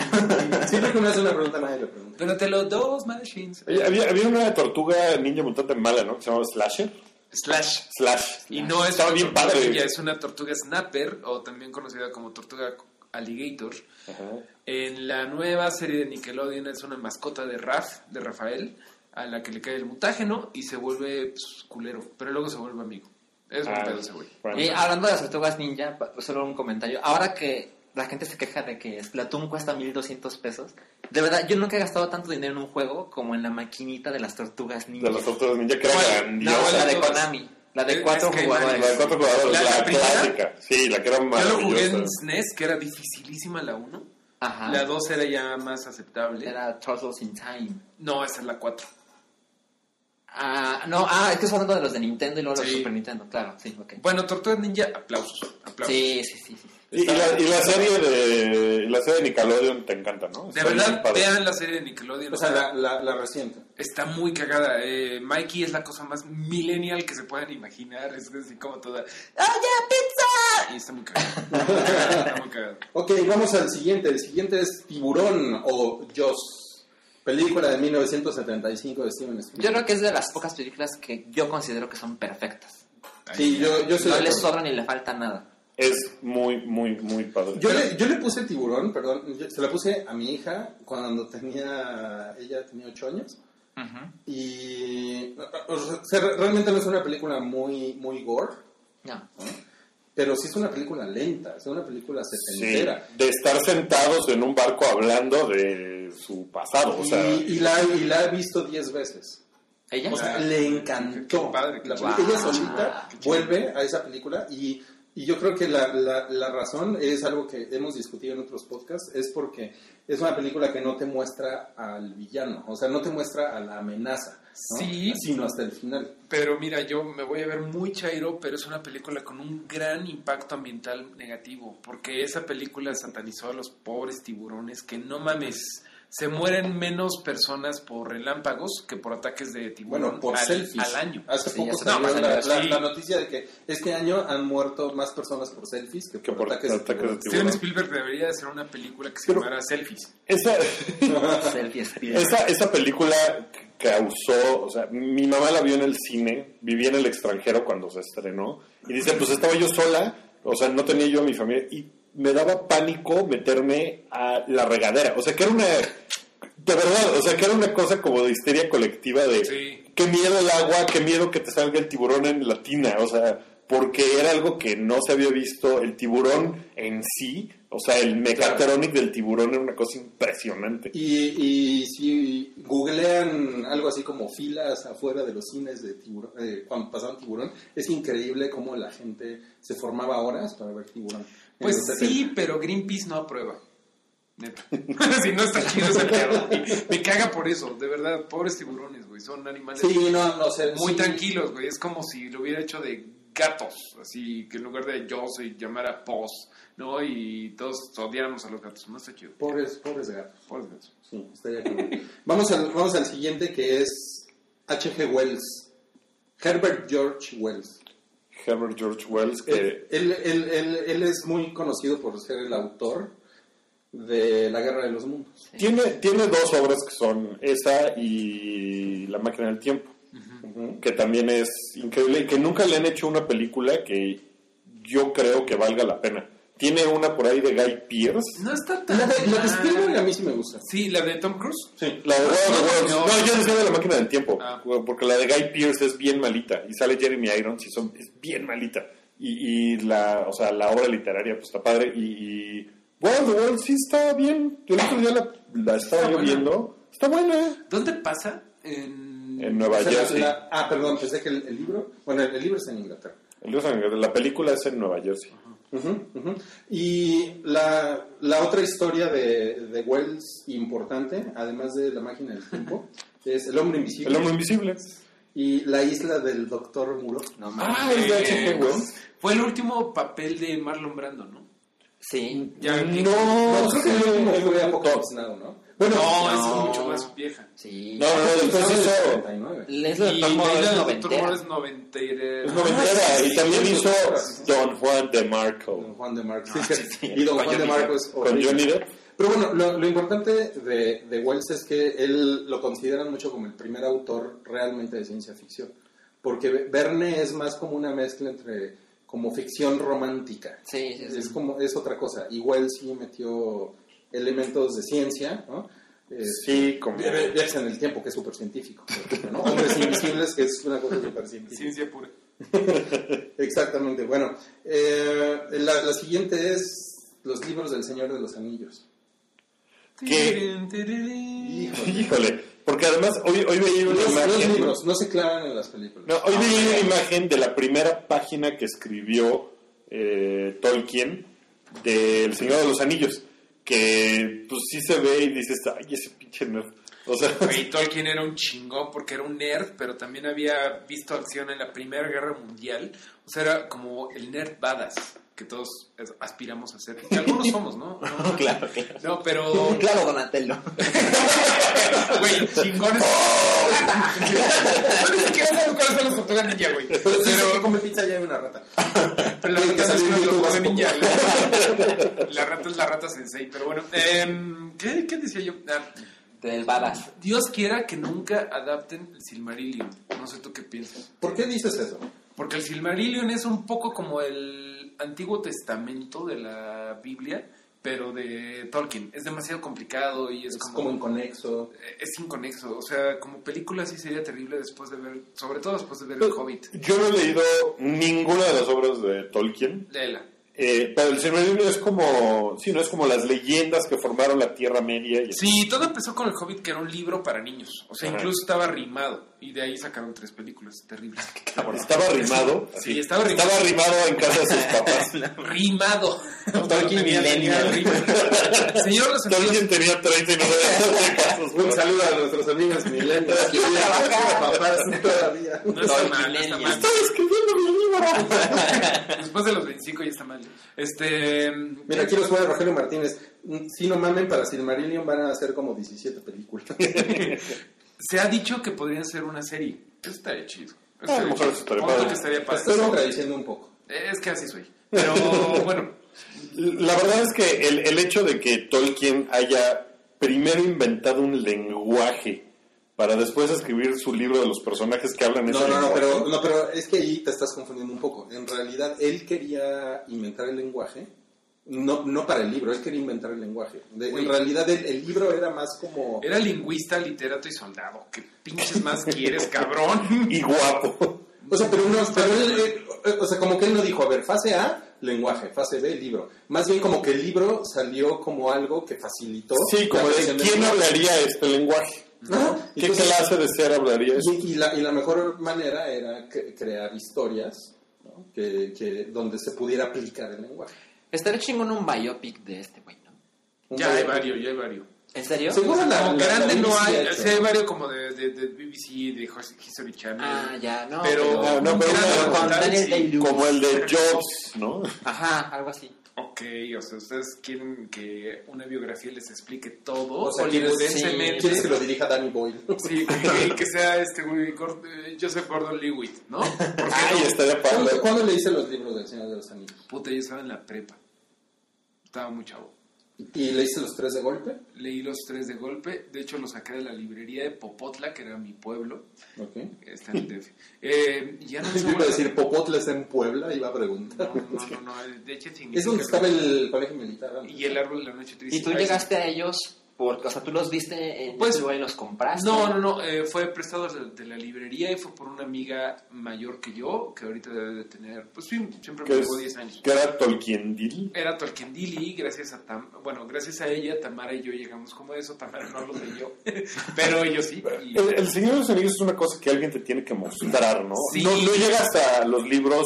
Siempre que uno hace una pregunta, nadie le pregunta. Donatello, dos machines. Oye, había, había una tortuga ninja mutante mala, ¿no? Que se llamaba Slasher. Slash. Slash. Y no es Estaba una bien tortuga padre. ninja, es una tortuga snapper, o también conocida como tortuga alligator. Ajá. En la nueva serie de Nickelodeon es una mascota de Raf, de Rafael, a la que le cae el mutágeno y se vuelve pues, culero, pero luego se vuelve amigo. Es un Ah, pedo ese güey. Y hablando de las tortugas ninja, pa- solo un comentario. Ahora que la gente se queja de que Splatoon cuesta 1200 pesos, de verdad, yo nunca he gastado tanto dinero en un juego como en la maquinita de las tortugas ninja. De las tortugas ninja que era ¿Cuál? grandiosa. No, la de. Konami, la de cuatro es que- jugadores. La de cuatro jugadores, ¿La- la, la primera? clásica. Sí, la que era Yo lo maravillosa. jugué en SNES, que era dificilísima la 1. Ajá. La 2 era ya más aceptable. Era Turtles in Time. No, esa es la 4. Ah, no, ah, es que es hablando de los de Nintendo y luego los Sí. de Super Nintendo, claro, sí, ok. Bueno, Tortugas Ninja, aplausos. aplausos. Sí, sí, sí, sí. Y, y la, y la serie de la serie de Nickelodeon te encanta, ¿no? De Está verdad, vean la serie de Nickelodeon. O sea, la, la, la reciente. Está muy cagada. Eh, Mikey es la cosa más millennial que se puedan imaginar. Es así como toda. ¡Oye, pizza! Y está muy cagada. (laughs) está muy cagada. Ok, vamos al siguiente. El siguiente es Tiburón o Jaws. Película de 1975 de Steven Spielberg. Yo creo que es de las pocas películas que yo considero que son perfectas. Sí, yo, yo estoy No le sobra ni le falta nada. Es muy, muy, muy padre. Yo le, yo le puse tiburón, perdón, yo- se la puse a mi hija cuando tenía, ella tenía 8 años. Y o sea, realmente no es una película muy, muy gore, No. pero sí es una película lenta, es una película Sí, setentera. de estar sentados en un barco hablando de su pasado, o sea, y, y la, y la he visto 10 veces. ¿Ella? O sea, Ah, le qué encantó. padre, qué La ella solita vuelve a esa película y, y yo creo que la, la, la razón es algo que hemos discutido en otros podcasts, es porque es una película que no te muestra al villano, o sea, no te muestra a la amenaza, ¿no? Sí. sino hasta el final. Pero mira, yo me voy a ver muy chairo, pero es una película con un gran impacto ambiental negativo. Porque esa película satanizó a los pobres tiburones que no mames. Se mueren menos personas por relámpagos que por ataques de tiburón Bueno, por al, selfies. al año. Hace Sí, poco salió la, pasó, la- sí. la noticia de que este año han muerto más personas por selfies que por, Que por ataques, de ataques de tiburón. tiburón. Steven Spielberg debería de hacer una película que se Pero- llamara Selfies. esa, (laughs) esa, esa película causó, o sea, mi mamá la vio en el cine, vivía en el extranjero cuando se estrenó, y dice, pues estaba yo sola, o sea, no tenía yo a mi familia, y me daba pánico meterme a la regadera, o sea, que era una, de verdad, o sea, que era una cosa como de histeria colectiva de, Sí. qué miedo el agua, qué miedo que te salga el tiburón en la tina, o sea, porque era algo que no se había visto, el tiburón en sí, o sea, el mechatronic del tiburón era una cosa impresionante. Y, y si googlean algo así como filas afuera de los cines de tiburón, eh, cuando pasaban tiburón, es increíble cómo la gente se formaba horas para ver tiburón. Pues sí, 70. pero Greenpeace no aprueba. Neta. (laughs) (laughs) si no está chido pedo, güey. Me caga por eso, de verdad. Pobres tiburones, güey. Son animales Sí, no, no sé. muy sí. tranquilos, güey. Es como si lo hubiera hecho de gatos. Así que en lugar de yo se llamara Pos, ¿no? Y todos odiáramos a los gatos. No está chido. Pobres, pobres gatos. Pobres gatos. Sí, estaría (laughs) cabrón. vamos, al, vamos al siguiente que es H.G. Wells. Herbert George Wells. Herbert George Wells, que Él, él, él- él- él es muy conocido por ser el autor de La Guerra de los Mundos. tiene, tiene dos obras que son esa y La máquina del tiempo, que también es increíble y que nunca le han hecho una película que yo creo que valga la pena. Tiene una por ahí de Guy Pearce. No está tan. La de, la de. Spielberg a mí sí me gusta. Sí, la de Tom Cruise. Sí. La de War of the Worlds. no, No, yo decía de la máquina del tiempo. Ah. Porque la de Guy Pearce es bien malita. Y sale Jeremy Irons y son, es bien malita. Y, y la, o sea, la obra literaria pues está padre. Y, y War of the Worlds sí está bien. Yo el otro día la, la estaba Está yo buena. viendo. Está buena. ¿Dónde pasa? En. En Nueva O sea, la- Jersey. la- ah, perdón, pensé que el, el libro. Bueno, el, el libro está en Inglaterra. La película es en Nueva Jersey. Y la, la otra historia de, de Wells importante, además de La máquina del tiempo, (laughs) es El hombre invisible El hombre invisible. y La isla del doctor Muro. No. Ah, es de H.G. Wells. Fue el último papel de Marlon Brando, ¿no? Sí. Ya, que- No, No, creo que el último fue. Apocalypse Now, ¿no? Bueno, no, es no. mucho más vieja. Sí. No, no, después hizo... 79. Es la Y de Tom es noventera. Es noventera. Y también hizo. Don Juan de Don Marco. Juan de Marco. Ah, Sí, sí, sí. Y Don Juan de Marco es Con. Johnny Depp. Pero bueno, lo, lo importante de, de Wells es que él lo consideran mucho como el primer autor realmente de ciencia ficción. Porque Verne es más como una mezcla entre como ficción romántica. Sí, sí, sí. Es como es otra cosa. Y Wells sí metió elementos de ciencia, ¿no? Este, Sí, como... Viajes en el tiempo, que es súper científico. ¿no? Hombres invisibles, que es una cosa súper científica. Ciencia pura. (laughs) Exactamente. Bueno, eh, la, la siguiente es los libros del Señor de los Anillos. ¿Qué? Híjole. Híjole, porque además hoy, hoy veía una Los, los imagen. libros, no se clavan en las películas. No, hoy veía una imagen de la primera página que escribió eh, Tolkien del Señor de los Anillos. Que pues sí se ve y dices, ay, ese pinche nerd. O sea, (laughs) Güey, Tolkien era un chingón porque era un nerd, pero también había visto acción en la Primera Guerra Mundial. O sea, era como el nerd badass que todos aspiramos a ser. Que algunos (laughs) somos, ¿no? No, Claro, claro. no, pero... Claro, Donatello. (laughs) Güey, chingones. No, ni siquiera sabes cuáles son los tortugas ninja, güey. Pero se come pizza ya hay una rata. pero la que rata es una tortuga ninja. (laughs) La, rata es la rata sensei. Pero bueno, em, ¿qué, ¿qué decía yo? Ah, Del Badass. Dios quiera que nunca adapten el Silmarillion. No sé tú qué piensas. ¿Por qué dices eso? Porque el Silmarillion es un poco como el Antiguo Testamento de la Biblia, pero de Tolkien. Es demasiado complicado y es, Es como, como inconexo. es inconexo. O sea, como película sí sería terrible después de ver, sobre todo después de ver El Hobbit. yo no he leído ninguna de las obras de Tolkien. Léela. Eh, pero el Silmarillion es como, sí, no es como las leyendas que formaron la Tierra Media. Y Sí, todo empezó con El Hobbit, que era un libro para niños. O sea, Ajá. incluso estaba rimado. Y de ahí sacaron tres películas terribles. (laughs) Estaba arrimado. Sí, estaba arrimado. Estaba arrimado en casa de sus (laughs) papás. Rimado. Tolkien Millennial. (laughs) Señor los Tolkien tenía 39 años. Un saludo a nuestros amigos millennials que papás todavía. No está mal, no está mal. Estoy escribiendo mi libro. Después de los 25 ya está mal. Este. Mira, aquí nos pone Rogelio Martínez. "Mm, Si no mamen, para Silmarillion van a hacer como 17 películas. Se ha dicho que podrían ser una serie. Eso estaría chido. Eso A lo estaría mejor chido. eso estaría padre. que estaría padre. Estás contradiciendo un poco. Es que así soy. Pero (laughs) bueno, La verdad es que el, el hecho de que Tolkien haya primero inventado un lenguaje para después escribir su libro de los personajes que hablan ese No, no, no, lenguaje. pero, no, pero es que ahí te estás confundiendo un poco. En realidad, él quería inventar el lenguaje, no, no para el libro, él quería inventar el lenguaje. De- en realidad, el, el libro era más como... era lingüista, literato y soldado. ¿Qué pinches más quieres, cabrón? (laughs) Y guapo. O sea, pero, no, pero él, eh, o sea, como que él no dijo, a ver, fase A, lenguaje, fase B, libro. Más bien como que el libro salió como algo que facilitó. Sí, como de quién lenguaje. hablaría este lenguaje. Ajá. ¿Qué Entonces, clase de ser hablaría eso? Y, y la, y la mejor manera era cre- crear historias ¿no? que, que- donde se pudiera aplicar el lenguaje. Estaría chingón un biopic de este güey, ¿no? Un Ya hay varios, ya hay varios. ¿En serio? Seguro la, Como la- grande la no hay, sí hay ¿no? varios como de, de, de BBC, de History Channel. Ah, ya, no. pero, Ah, no, un pero sí. Day-Lewis. Como el de Jobs, ¿no? Ajá, algo así. Ok, o sea, ustedes quieren que una biografía les explique todo O sea, ¿quieres. ¿quieres que lo dirija Danny Boyle? Sí, que, que sea este güey, eh, Joseph Gordon-Lewitt, ¿no? Porque Ay, no, estaría ¿Cuándo, padre. cuándo le hice los libros del Señor de los Anillos? puta, yo estaba en la prepa. Estaba muy chavo. ¿Y le hice los tres de golpe? Leí los tres de golpe. De hecho, los saqué de la librería de Popotla, que era mi pueblo. Ok. Está en el DF. Eh, ya no (laughs) sé Iba a decir, Popotla está en Puebla, iba a preguntar. No, no, (laughs) no, no, de hecho significa... Es donde estaba el colegio militar antes. Y el árbol de la noche triste. ¿Y tú llegaste a ellos porque, o sea, tú los viste en Pues- ese lugar y los compraste? No, no, no, eh, fue prestado de, de la librería y fue por una amiga mayor que yo, que ahorita debe de tener, pues sí, siempre me llevó es, 10 años. que era Tolkien Deal. Era Tolkien Dili, gracias a Tam, bueno, gracias a ella, Tamara y yo llegamos como eso, Tamara no lo leyó, (laughs) pero yo sí. y- El, el Señor de los Anillos es una cosa que alguien te tiene que mostrar, ¿no? Sí. No, no llegas a los libros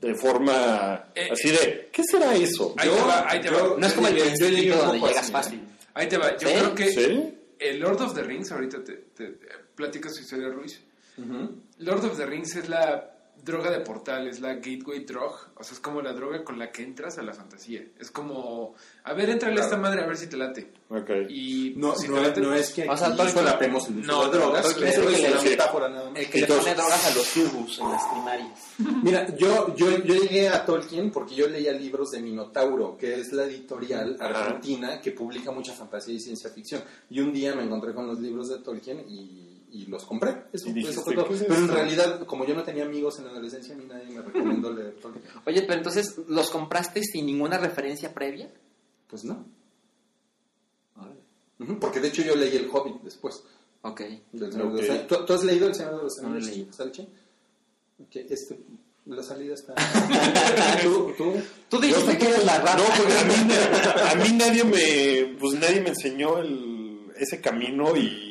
de forma Eh, así de, ¿qué será eso? Ahí te va, ahí te va. No es como el Yo yo llegué principito un donde poco llegas así, fácil. Ahí te va, yo ¿Sí? creo que ¿Sí? el Lord of the Rings, ahorita te, te- te platica su historia, Ruiz. Lord of the Rings es la droga de portal, es la gateway drug, o sea, es como la droga con la que entras a la fantasía. Es como, a ver, entrale a esta madre a ver si te late. Ok. Y No, si no, te late, no es que O sea, solapemos el No, de drogas, es es que- metáfora nada más. El que le Entonces- pone drogas a los Irgus en las primarias. Mira, yo, yo, yo llegué a Tolkien porque yo leía libros de Minotauro, que es la editorial argentina que publica mucha fantasía y ciencia ficción. Y un día me encontré con los libros de Tolkien y, y los compré. Eso, Y dijiste, eso fue todo. ¿qué es Pero en realidad, como yo no tenía amigos en la adolescencia, a mí nadie me recomendó leer Tolkien. Oye, pero entonces, ¿los compraste sin ninguna referencia previa? Pues no. Porque de hecho yo leí El Hobbit después. Ok. Del Señor de los Ok. Anillos. ¿Tú, tú has leído El Señor de los No Anillos, leído. Salchi? Ok, este, la salida está... (laughs) ¿Tú, tú? Tú dijiste que eres la rata. No, porque a mí, (laughs) a mí nadie me, pues nadie me enseñó el, ese camino y,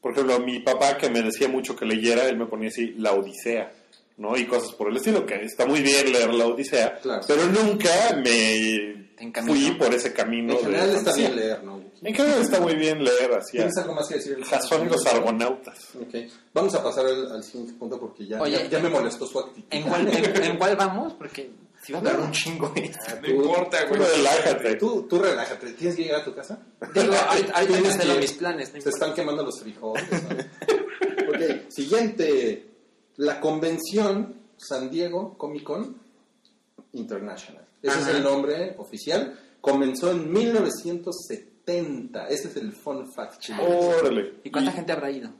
por ejemplo, mi papá que me decía mucho que leyera, él me ponía así, la Odisea, ¿no? Y cosas por el estilo, que está muy bien leer la Odisea, Claro. pero nunca me fui por ese camino. En general de está bien leer, ¿no? En general está muy bien leer así. ¿Tienes algo más que decir? Jason y los argonautas. Ok, vamos a pasar al, al siguiente punto porque ya, Oye, ya, ya me molestó su actitud. ¿En cuál, en, en cuál vamos? Porque si va a durar un chingo esto. no importa, güey. Tú relájate. Tú, tú relájate, ¿tienes que llegar a tu casa? Digo, (laughs) ahorita Tienes que- mis planes. no Se están quemando los frijoles. (laughs) ok, siguiente. La convención San Diego Comic Con International. Ese Ajá. es el nombre oficial. Comenzó en 1970. Ese es el fun fact. chicos. Órale. ¿Y cuánta gente habrá ido?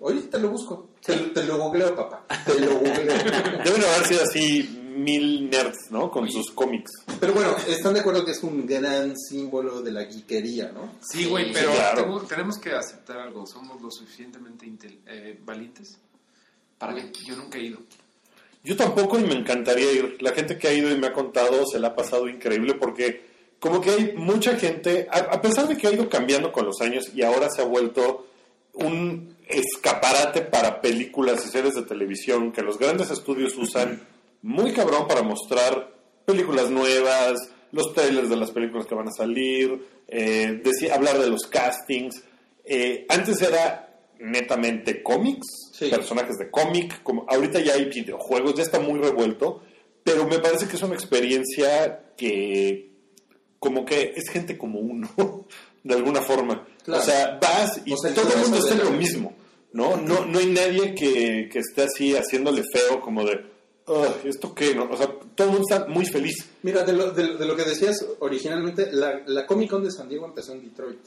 Ahorita te lo busco. Te, te lo googleo, papá. Te lo googleo. (laughs) Deben haber sido así mil nerds, ¿no? Con sus cómics. Pero bueno, están de acuerdo que es un gran símbolo de la geekería, ¿no? Sí, güey, Sí, pero claro. tengo- tenemos que aceptar algo. Somos lo suficientemente intel- eh, valientes. ¿Para qué? Yo nunca he ido. Yo tampoco y me encantaría ir. La gente que ha ido y me ha contado se la ha pasado increíble porque como que hay mucha gente, a, a pesar de que ha ido cambiando con los años y ahora se ha vuelto un escaparate para películas y series de televisión que los grandes estudios usan (laughs) muy cabrón para mostrar películas nuevas, los trailers de las películas que van a salir, eh, hablar de los castings. Eh, antes era netamente cómics, Sí. personajes de cómic, como ahorita ya hay videojuegos, ya está muy revuelto, pero me parece que es una experiencia que como que es gente como uno, (laughs) de alguna forma. Claro. O sea, vas y O sea, todo el mundo está en lo mismo, ¿no? No, no hay nadie que, que esté así haciéndole feo como de, "Ugh, ¿esto qué? No? O sea, todo el mundo está muy feliz. Mira, de lo, de, de lo que decías originalmente, la, la Comic Con de San Diego empezó en Detroit.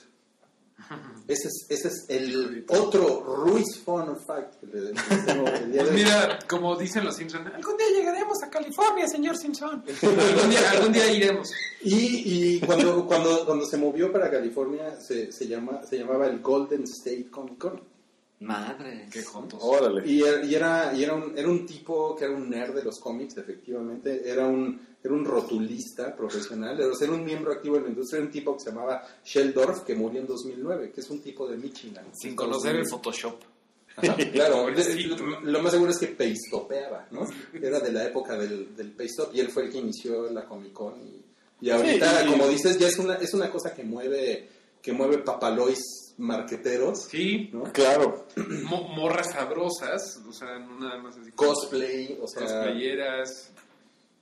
Ese es, ese es el otro Ruiz Fun Fact que le- Pues mira, como dicen los Simpsons, algún día llegaremos a California, señor Simpson. (laughs) algún, día, algún día iremos. Y, y cuando, cuando, cuando se movió para California se, se, llama, se llamaba el Golden State Comic Con. Madre. Qué juntos. Órale. Y, er- y era, y era, un, era un tipo que era un nerd de los cómics, efectivamente. Era un, era un rotulista profesional. Era, un miembro activo de la industria. Era un tipo que se llamaba Sheldorf, que murió en 2009, que es un tipo de Michigan. Sin conocer el Photoshop. Ajá, claro, (laughs) lo más seguro es que peistopeaba, ¿no? Era de la época del, del paste Y él fue el que inició la Comic Con y, Y ahorita, Sí, y- como dices, ya es una, es una cosa que mueve, que mueve papalois marqueteros, Sí, ¿no? Claro. (clears throat) mo- morras sabrosas, o sea, no nada más así. Cosplay, o sea... Cosplayeras.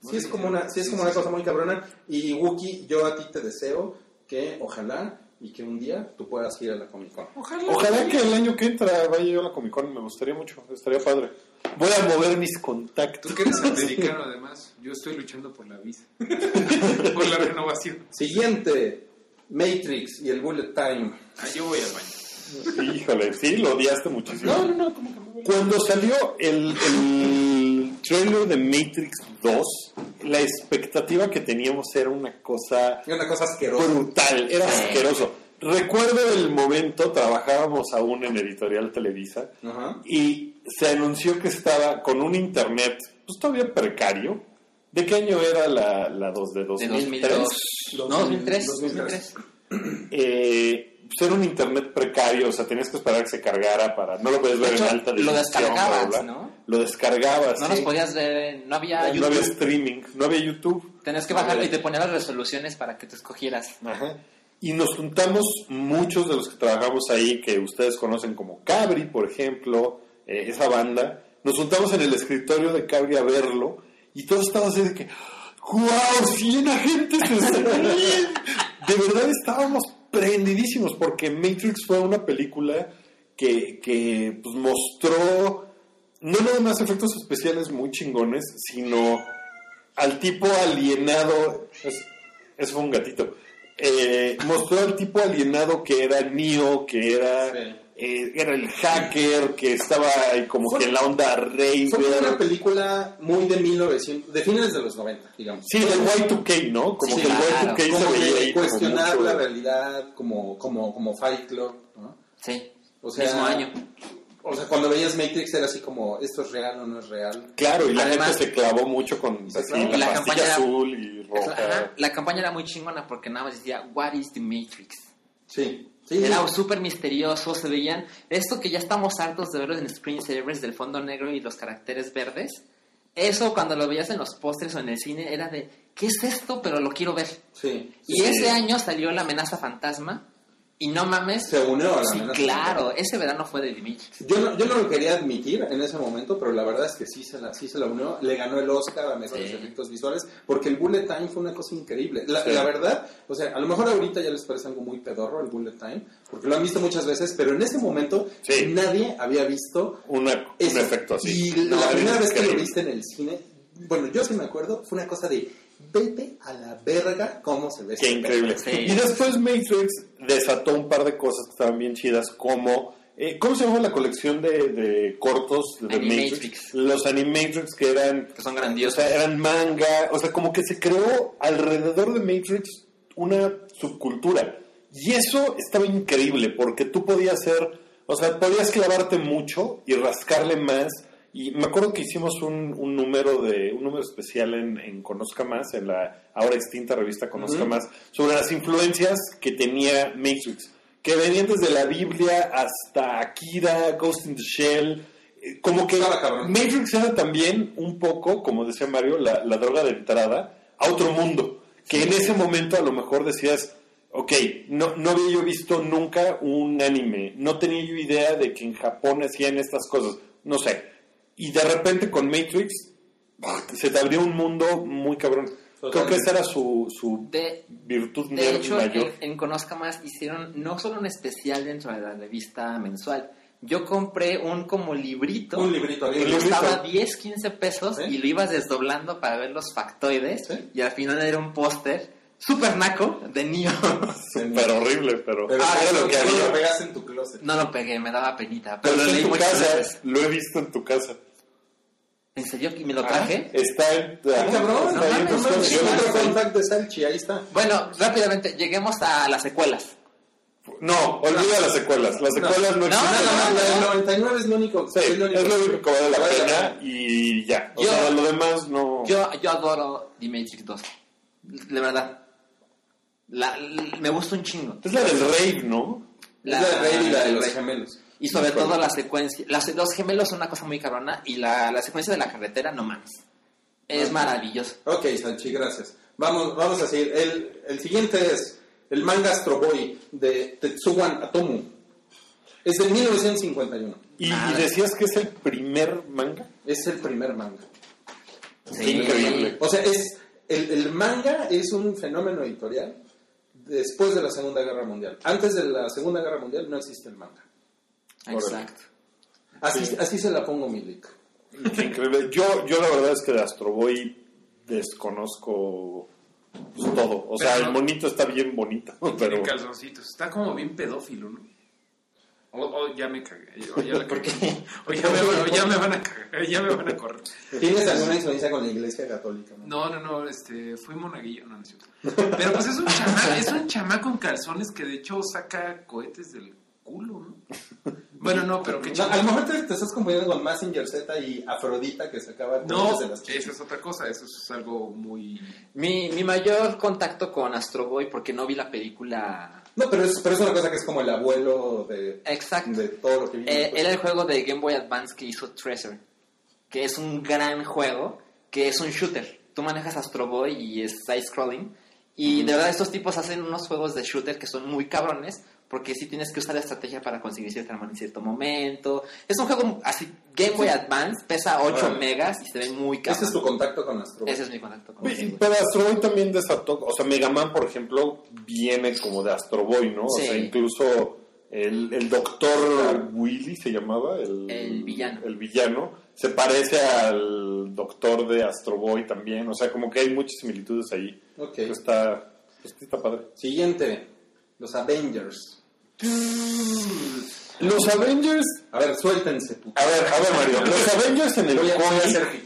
Sí es como una, sí es como una cosa muy cabrona. Y Wookie, yo a ti te deseo que ojalá y que un día tú puedas ir a la Comic Con. Ojalá. Ojalá que el año que entra vaya yo a la Comic Con, me gustaría mucho, estaría padre. Voy a mover mis contactos. Tú que eres (laughs) americano, además. Yo estoy luchando por la visa. (laughs) por la renovación. Siguiente, Matrix y el Bullet Time. Ah, yo voy al baño. Híjole, sí, lo odiaste muchísimo. No, no, no, como que no. Cuando salió el, el trailer de Matrix 2, la expectativa que teníamos era una cosa una cosa asquerosa. brutal, era asqueroso. Recuerdo el momento, trabajábamos aún en Editorial Televisa y se anunció que estaba con un internet, pues todavía precario. ¿De qué año era la, la 2 de De 2003? 2002. No, 2003. 2003. 2003. Eh, pues era un internet precario, o sea, tenías que esperar que se cargara para... No lo podías ver De hecho, en alta lo definición. descargabas, bla, bla. ¿no? Lo descargabas, No sí. los podías ver, no había No YouTube. había streaming, no había YouTube. Tenías que bajarlo y te ponía las resoluciones para que te escogieras. Ajá. Y nos juntamos muchos de los que trabajamos ahí, que ustedes conocen como Cabri, por ejemplo, eh, esa banda. Nos juntamos en el escritorio de Cabri a verlo y todos estábamos así de que, ¡Wow! ¡100 agentes! ahí". (laughs) De verdad estábamos prendidísimos porque Matrix fue una película que, que pues, mostró no nada más efectos especiales muy chingones, sino al tipo alienado. Es, fue un gatito. Eh, mostró al tipo alienado que era Neo, que era, Sí. Eh, era el hacker, que estaba ahí como Fue- que en la onda rey. Fue una película muy de 1900, de fines de los 90, digamos. Sí, del Y2K, ¿no? Como Sí, que el claro. Y2K como se veía como cuestionar mucho- la realidad como, como, como Fight Club, ¿no? Sí. O sea, Mismo año. O sea, cuando veías Matrix era así como, ¿esto es real o no es real? Claro, y la Además- gente se clavó mucho con así, la, Y la campaña era- azul y roja. Ajá, La campaña era muy chingona porque nada más decía, What is the Matrix? Sí. Sí Era súper misterioso, se veían esto que ya estamos hartos de verlo en screensavers del fondo negro y los caracteres verdes. Eso cuando lo veías en los pósters o en el cine era de, ¿qué es esto? Pero lo quiero ver. sí. Y Sí. ese año salió la amenaza fantasma y no mames. Se unió a la Sí, amenaza claro, ese verano fue de Matrix. Yo no, yo no lo quería admitir en ese momento, pero la verdad es que sí se la, sí se la unió. Le ganó el Oscar a mejores Sí. efectos visuales, porque el Bullet Time fue una cosa increíble. La, Sí. la verdad, o sea, a lo mejor ahorita ya les parece algo muy pedorro el Bullet Time, porque lo han visto muchas veces, pero en ese momento nadie había visto Una- un eso. efecto así. Y No, la primera vez que lo viste en el cine, bueno, yo sí me acuerdo, fue una cosa de vete a la verga cómo se ve. Qué este increíble. Sí. Y después Matrix desató un par de cosas que estaban bien chidas, como... eh, ¿Cómo se llama la colección de, de cortos de Animatrix. Matrix? Los Animatrix que eran... Que son O grandiosos. sea, eran manga, o sea, como que se creó alrededor de Matrix una subcultura. Y eso estaba increíble, porque tú podías hacer, o sea, podías clavarte mucho y rascarle más. Y me acuerdo que hicimos un, un número de un número especial en, en Conozca Más, en la ahora extinta revista Conozca Ujú. Más, sobre las influencias que tenía Matrix, que venían desde la Biblia hasta Akira, Ghost in the Shell, eh, como que Estaba. Matrix era también un poco, como decía Mario, la, la droga de entrada a otro mundo. Que en ese momento a lo mejor decías, ok, no, no había yo visto nunca un anime, no tenía yo idea de que en Japón hacían estas cosas, no sé. Y de repente con Matrix se te abrió un mundo muy cabrón. Creo que esa era su, su De, virtud de nerd hecho, mayor. en, en Conozca Más hicieron no solo un especial dentro de la revista mensual. Yo compré un como librito. Un librito, que librito. costaba 10, 15 pesos ¿Sí? y lo ibas desdoblando para ver los factoides. Y al final era un póster super naco de Neo. Pero horrible, pero, Pero Ah, era lo que tú había. lo pegaste en tu closet. no lo pegué, me daba penita. Pero Pero lo está leí en tu muchas casa, veces. lo he visto en tu casa. ¿En serio? ¿Y me lo traje? Está en, Ah, cabrón, está en. Otro fun fact de Salchi, ahí está. Bueno, rápidamente, lleguemos a las secuelas. No, olvida las secuelas. Las secuelas no, No, existen. No, no, no, la del 99 es lo único. Sí, es lo único que vale la pena y ya. O Yo- sea, lo demás no. Yo, yo adoro The Matrix 2. De verdad. La- me gusta un chingo. Es la del rave, ¿no? Es la de Rey y la de del los Rey. gemelos. Y sobre todo la secuencia. las- los gemelos son una cosa muy cabrona. Y la, la secuencia de la carretera, no mames. Es Ah. maravilloso. Ok, Salchi, gracias. Vamos, vamos a seguir. El, el siguiente es el manga Astro Boy de Tetsuwan Atomu. Es de 1951. ¿Y, y decías que es el primer manga? Es el primer manga. Sí. Increíble. O sea, es el, el manga es un fenómeno editorial después de la Segunda Guerra Mundial. Antes de la Segunda Guerra Mundial no existe el manga. Exacto. Así, Sí. así se la pongo, Milik. Qué increíble. Yo, yo la verdad es que de Astro Boy desconozco pues, todo. O sea, el monito está bien bonito, (laughs) pero... En calzoncitos. Está como bien pedófilo, ¿no? O, o ya me cagué. O ya, la (laughs) cagué. O ya, me, o ya me van a cagar. Ya me van a correr. ¿Tienes alguna influencia con la Iglesia Católica? no? No, no, no, este, fui monaguillo, no, no es cierto. Pero pues es un chamaco, es un chamaco con calzones que de hecho saca cohetes del culo, ¿no? Bueno, no, pero qué No, a lo chingón. mejor te, te estás confundiendo con Massinger Z y Afrodita que sacaba No, cohetes de las eso es otra cosa, eso es algo muy... Mi, mi mayor contacto con Astro Boy, porque no vi la película No, pero es, pero es una cosa que es como el abuelo de, exacto. de todo lo que vino. Eh, era el juego de Game Boy Advance que hizo Treasure, que es un gran juego, que es un shooter. Tú manejas Astro Boy y es side-scrolling. Y de verdad estos tipos hacen unos juegos de shooter que son muy cabrones, porque sí tienes que usar estrategia para conseguir cierta arma en cierto momento. Es un juego así, Game Boy Advance, pesa 8 Órale. megas y se ve muy cabrón. Ese es tu contacto con Astro Boy. Ese es mi contacto con Astro Boy. Pero Astro Boy también desató, o sea, Mega Man, por ejemplo, viene como de Astro Boy, ¿no? O sea, incluso el, el doctor Willy se llamaba, el, El villano. El villano, se parece al doctor de Astro Boy también, o sea, como que hay muchas similitudes ahí. Ok. Está, pues, está padre. Siguiente, los Avengers. Los Avengers, A ver, suéltense. a ver, a ver Mario, (laughs) los Avengers en el cómic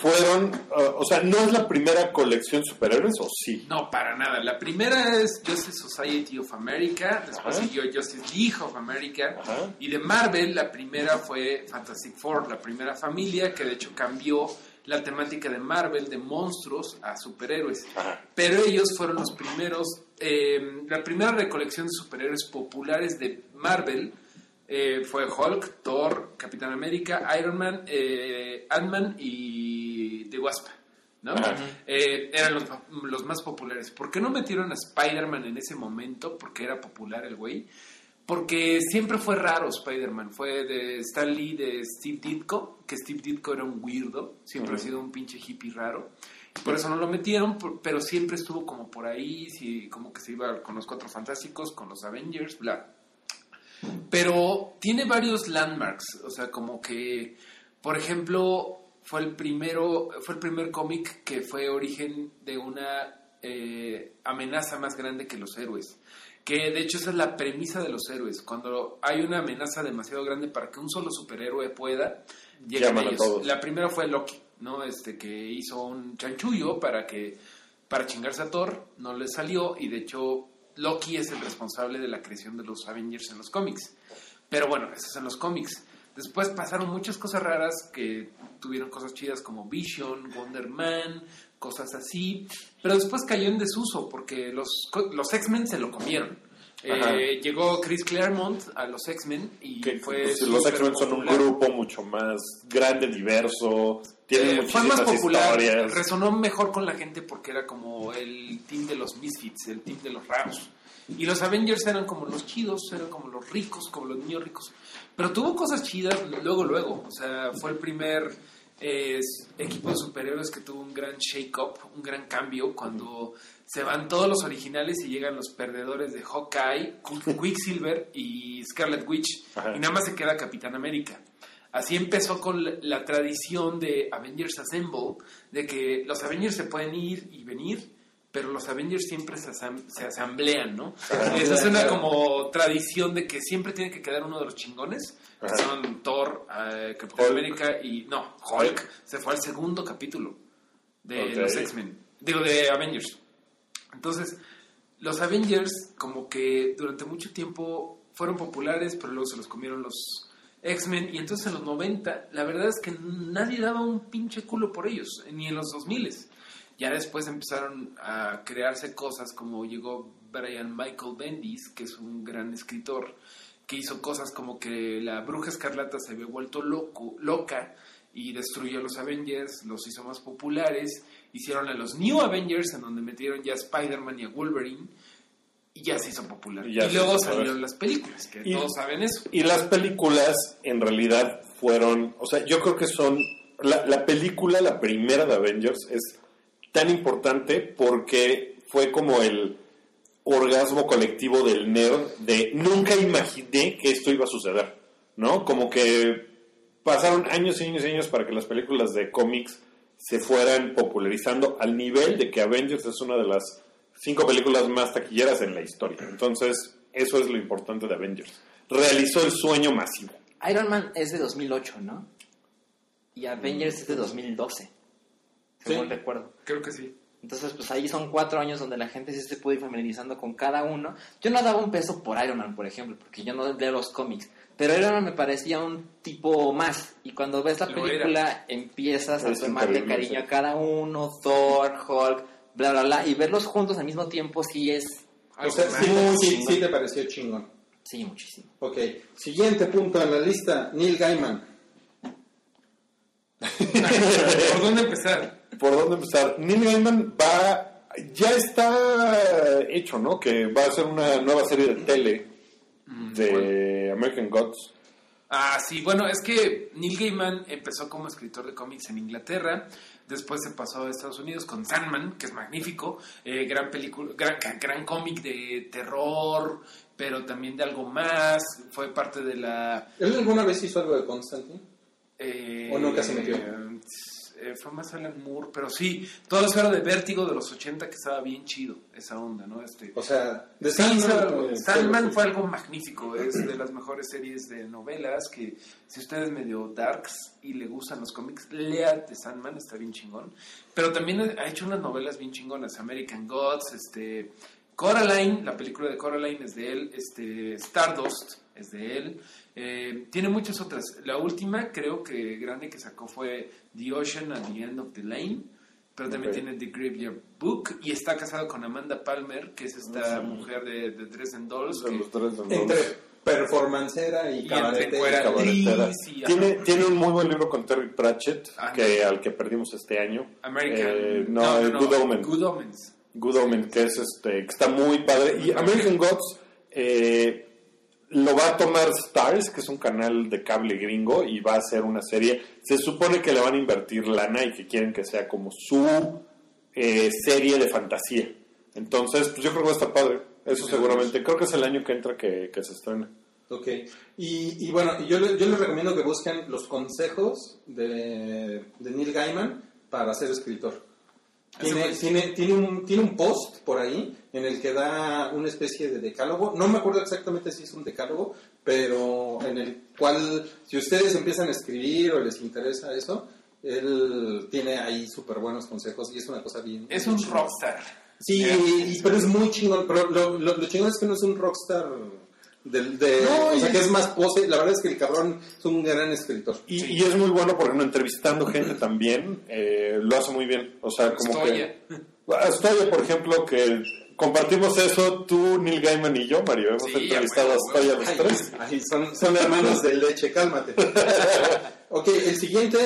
fueron, uh, o sea, ¿no es la primera colección superhéroes o sí? No, para nada. La primera es Justice Society of America, después Ajá. siguió Justice League of America, Ajá. y de Marvel la primera fue Fantastic Four, la primera familia, que de hecho cambió la temática de Marvel de monstruos a superhéroes. Ajá. Pero ellos fueron los primeros, eh, la primera recolección de superhéroes populares de Marvel eh, fue Hulk, Thor, Capitán América, Iron Man, eh, Ant-Man y The Wasp. ¿no? Eh, eran los, los más populares. ¿Por qué no metieron a Spider-Man en ese momento? Porque era popular el güey. Porque siempre fue raro Spider-Man. Fue de Stan Lee, de Steve Ditko, que Steve Ditko era un weirdo. Siempre ha sido un pinche hippie raro. Por eso no lo metieron, pero siempre estuvo como por ahí, sí, como que se iba con los Cuatro Fantásticos, con los Avengers, bla. Pero tiene varios landmarks, o sea, como que, por ejemplo, fue el primero, fue el primer cómic que fue origen de una eh, amenaza más grande que los héroes. Que de hecho esa es la premisa de los héroes. Cuando hay una amenaza demasiado grande para que un solo superhéroe pueda, llegan Llaman a ellos. todos. La primera fue Loki, ¿no? Este que hizo un chanchullo para que para chingarse a Thor, no le salió y de hecho Loki es el responsable de la creación de los Avengers en los cómics. Pero bueno, eso es en los cómics. Después pasaron muchas cosas raras que tuvieron cosas chidas como Vision, Wonder Man, cosas así. Pero después cayó en desuso porque los, los X-Men se lo comieron. Eh, llegó Chris Claremont a los X-Men y Que, fue pues, los X-Men son un grupo mucho más grande, diverso, tienen Eh, fue muchísimas más popular, historias. resonó mejor con la gente porque era como el team de los misfits, el team de los raros. Y los Avengers eran como los chidos, eran como los ricos, como los niños ricos. Pero tuvo cosas chidas luego, luego. O sea, fue el primer eh, equipo de superhéroes que tuvo un gran shake-up, un gran cambio cuando se van todos los originales y llegan los perdedores de Hawkeye, Quick- (laughs) Quicksilver y Scarlet Witch. Ajá. Y nada más se queda Capitán América. Así empezó con la, la tradición de Avengers Assemble, de que los Avengers se pueden ir y venir, pero los Avengers siempre se, asam- se asamblean, ¿no? (laughs) Esa es una como tradición de que siempre tiene que quedar uno de los chingones, que Ajá. son Thor, eh, Capitán. América y... No, Hulk se fue al segundo capítulo de Ok. los X-Men, digo, de Avengers. Entonces, los Avengers como que durante mucho tiempo fueron populares, pero luego se los comieron los X-Men. Y entonces en los 90, la verdad es que nadie daba un pinche culo por ellos, ni en los 2000. Ya después empezaron a crearse cosas como llegó Brian Michael Bendis, que es un gran escritor, que hizo cosas como que la bruja escarlata se había vuelto loco, loca y destruyó a los Avengers, los hizo más populares, hicieron a los New Avengers en donde metieron ya a Spider-Man y a Wolverine y ya se hizo popular. Y luego salieron las películas, que Y- todos saben eso. Y las películas en realidad fueron, o sea, yo creo que son, la, la película, la primera de Avengers, es tan importante porque fue como el orgasmo colectivo del nerd de nunca imaginé que esto iba a suceder, ¿no? Como que pasaron años y años y años para que las películas de cómics se fueran popularizando al nivel de que Avengers es una de las cinco películas más taquilleras en la historia. Entonces, eso es lo importante de Avengers. Realizó el sueño masivo. Iron Man es de 2008, ¿no? Y Avengers es de 2012, según Sí. recuerdo. Creo que sí. Entonces, pues ahí son cuatro años donde la gente sí se puede ir familiarizando con cada uno. Yo no daba un peso por Iron Man, por ejemplo, porque yo no leo los cómics. Pero Iron Man me parecía un tipo más. Y cuando ves la Lo película, empiezas a tomarle cariño a cada uno, Thor, Hulk, bla, bla, bla. Y verlos juntos al mismo tiempo sí es... O sea, sí, sí, chingón. sí te pareció chingón. Sí, muchísimo. Ok, siguiente punto en la lista, Neil Gaiman. (laughs) ¿Por dónde empezar? ¿Por dónde empezar? Neil Gaiman va, ya está hecho, ¿no? Que va a hacer una nueva serie de tele de American Gods. Ah, sí, bueno, es que Neil Gaiman empezó como escritor de cómics en Inglaterra, después se pasó a Estados Unidos con Sandman, que es magnífico, eh, gran película, gran, gran cómic de terror, pero también de algo más, fue parte de la... ¿Él alguna vez hizo algo de Constantine? eh, ¿O nunca se metió? eh, fue más Alan Moore, pero sí, todo eso era de Vértigo de los 80 que estaba bien chido, esa onda, ¿no? Este, O sea, de Sí, Sandman, Sandman, eh, Sandman fue- algo magnífico, es de las mejores series de novelas que si usted es medio darks y le gustan los cómics, lea de Sandman, está bien chingón. Pero también ha hecho unas novelas bien chingonas, American Gods, este Coraline, la película de Coraline es de él, este Stardust es de él. Eh, tiene muchas otras. La última creo que grande que sacó fue The Ocean at the End of the Lane. Pero también Ok. tiene The Graveyard Book y está casado con Amanda Palmer, que es esta mujer de, de Dresden Dolls. De que- los tres de Entre performancera y, y entre cabaretera. y- Tiene, tiene un muy buen libro con Terry Pratchett, Ah, que, al que perdimos este año. American. Eh, no, eh, Good Omen. Good Omens. Good Omen, que es este, que está muy padre. Y American Gods eh, lo va a tomar Stars, que es un canal de cable gringo, y va a hacer una serie. Se supone que le van a invertir lana y que quieren que sea como su eh, serie de fantasía. Entonces, pues yo creo que va a estar padre. Eso seguramente. Creo que es el año que entra que, que se estrena. Ok, y, y bueno, yo, le- yo les recomiendo que busquen los consejos de, de Neil Gaiman para ser escritor. Tiene, tiene, tiene, un, tiene un post por ahí en el que da una especie de decálogo. No me acuerdo exactamente si es un decálogo, pero en el cual, si ustedes empiezan a escribir o les interesa eso, él tiene ahí súper buenos consejos y es una cosa bien. Es un rockstar. Sí, y- pero es muy chingón. Pero lo, lo, lo chingón es que no es un rockstar del, de, No, o sea, que es más pose. La verdad es que el cabrón es un gran escritor. Y, y es muy bueno porque no entrevistando gente también eh, lo hace muy bien. O sea, como que. (laughs) Stoya, por ejemplo, que compartimos eso, tú, Neil Gaiman y yo, Mario. Hemos Sí, entrevistado a a huevo, Stoya los tres. ay, son, son hermanos de leche, cálmate. (laughs) ok, el siguiente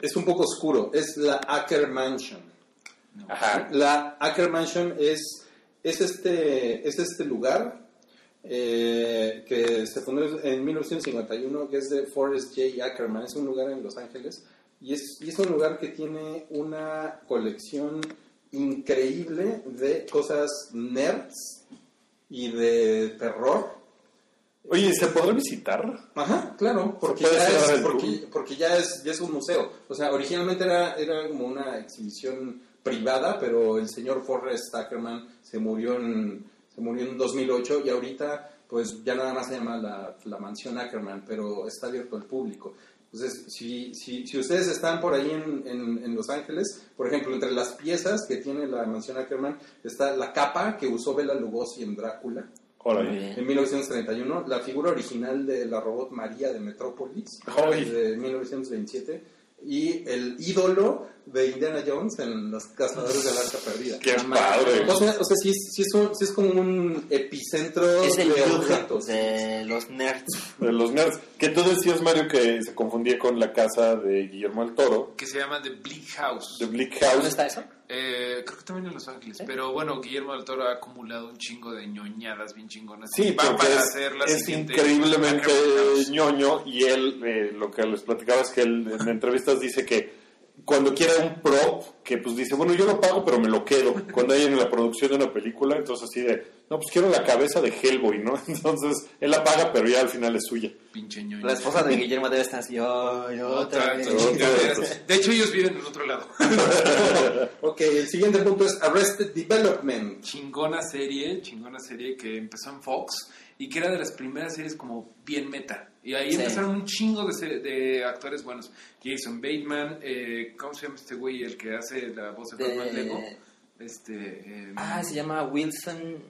es un poco oscuro. Es la Acker Mansion. Ajá. La Acker Mansion es, es, este, es este lugar eh, que se fundó en 1951, que es de Forrest J. Ackerman. Es un lugar en Los Ángeles y es, y es un lugar que tiene una colección increíble de cosas nerds y de terror. Oye, ¿se podrá visitar? Ajá, claro, porque, ya es, porque ya, es, ya es un museo. O sea, originalmente era, era como una exhibición privada, pero el señor Forrest Ackerman se murió en, se murió en 2008 y ahorita pues ya nada más se llama la, la mansión Ackerman, pero está abierto al público. Entonces, si, si, si ustedes están por ahí en, en, en Los Ángeles, por ejemplo, entre las piezas que tiene la mansión Ackerman está la capa que usó Bela Lugosi en Drácula. En 1931, la figura original de la robot María de Metrópolis, de 1927, y el ídolo de Indiana Jones en Los Cazadores del Arca Perdida. Qué No padre. O sea, o sea sí, es- sí, es un- sí es como un epicentro Es de objetos. de los nerds. De los nerds. Que tú decías, Mario, que se confundía con la casa de Guillermo el Toro, Que se llama The Bleak House. de Bleak ¿Dónde House. está eso? Eh, creo que también en Los Ángeles. Pero bueno, Guillermo del Toro ha acumulado un chingo de ñoñadas bien chingonas. Sí, Va para es, hacer la es increíblemente ñoño y él, eh, lo que les platicaba es que él en entrevistas dice que cuando quiere un prop, que pues dice, bueno, yo lo pago, pero me lo quedo. Cuando hay en la producción de una película, entonces así de, no, pues quiero la cabeza de Hellboy, ¿no? (laughs) Entonces él la paga, pero ya al final es suya. Pinche ñoño. La esposa de Guillermo debe estar así. "Ay, otra Otra, vez". otra chingaderas. De hecho, ellos viven en otro lado. (laughs) Ok, el siguiente punto es Arrested Development. chingona serie, chingona serie que empezó en Fox y que era de las primeras series como bien meta. Y ahí Sí. empezaron un chingo de, se- de actores buenos. Jason Bateman, eh, ¿cómo se llama este güey? El que hace la voz de De- Batman Lego. Este, eh, Ah, se llama Wilson.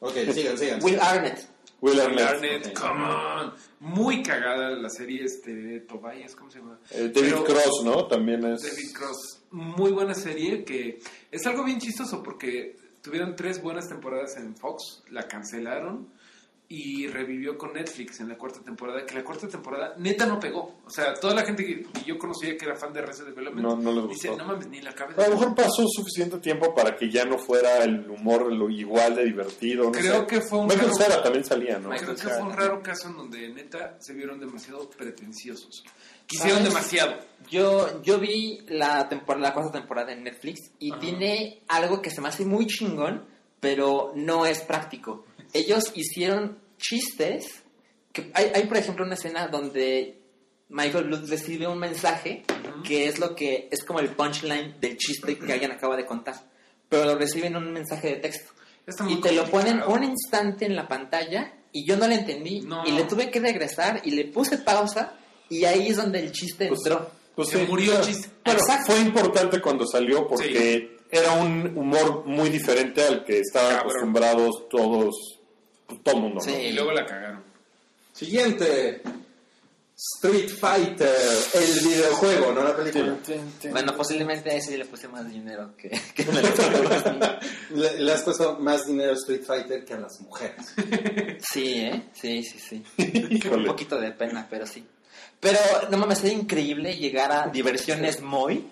Ok, sigan, sigan. Will Arnett. Will Will Arnett. Arnett, ok. come on. Muy cagada la serie este, Tobias, ¿cómo se llama? Eh, David Pero- Cross, ¿no? También es... David Cross. Muy buena serie que es algo bien chistoso porque tuvieron tres buenas temporadas en Fox, la cancelaron y revivió con Netflix en la cuarta temporada, que la cuarta temporada neta no pegó. O sea, toda la gente que, yo conocía que era fan de Resident Development No, no les dice, gustó. no mames, ni la cabeza. A lo mejor pasó suficiente tiempo para que ya no fuera el humor lo igual de divertido. No Creo sé. que fue un Michael raro- Cera también salía, ¿no? Creo que fue un raro caso en donde neta se vieron demasiado pretenciosos. Quisieron ¿Sabes? demasiado. Yo, yo vi la, temporada, la cuarta temporada en Netflix y tiene algo que se me hace muy chingón, pero no es práctico. Ellos hicieron chistes. Que hay, hay, por ejemplo, una escena donde Michael Bluth recibe un mensaje que es lo que es como el punchline del chiste que alguien acaba de contar, pero lo recibe en un mensaje de texto. Y te lo ponen un instante en la pantalla y yo no le entendí No. y le tuve que regresar y le puse pausa y ahí es donde el chiste Pues, entró. Pues Se murió el chiste. Bueno, Exacto. fue importante cuando salió porque era un humor muy diferente al que estaban Cabrón. acostumbrados todos, todo el mundo. ¿no? Sí. Y luego la cagaron. Siguiente. Street Fighter, el videojuego, no la película. Bueno, posiblemente a ese le puse más dinero que, (laughs) que (laughs) el otro. Le, le has puesto más dinero a Street Fighter que a las mujeres. (laughs) Sí, ¿eh? Sí, sí, sí. Un poquito de pena, pero sí. Pero no mames, sería increíble llegar a diversiones muy.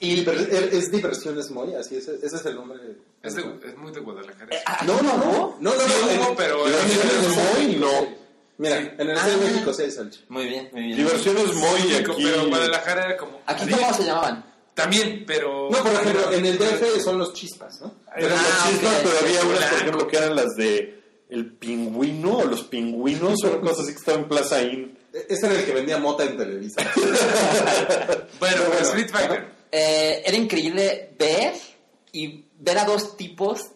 y es Diversiones Moy, así es, ese es el nombre. Es, de- es muy de Guadalajara. Eh, ah, No, no, no. No, no, Sí no. en- pero- Diversiones Moy, no. Mira, Sí. en el Ah. Estado de México sí hay salchi. Muy bien, muy bien. Diversiones muy México, aquí. Pero Guadalajara era como... ¿Aquí Sí, cómo se llamaban? También, pero... No, por ejemplo, en el DF son los chispas, ¿no? Eran Ah, las chispas, ok. pero había unas, por ejemplo, que eran las de el pingüino o los pingüinos, o cosas así que estaban en Plaza Inn. Ese era el que vendía mota en Televisa. (laughs) Bueno, pero Street Fighter. Eh, era increíble ver y ver a dos tipos,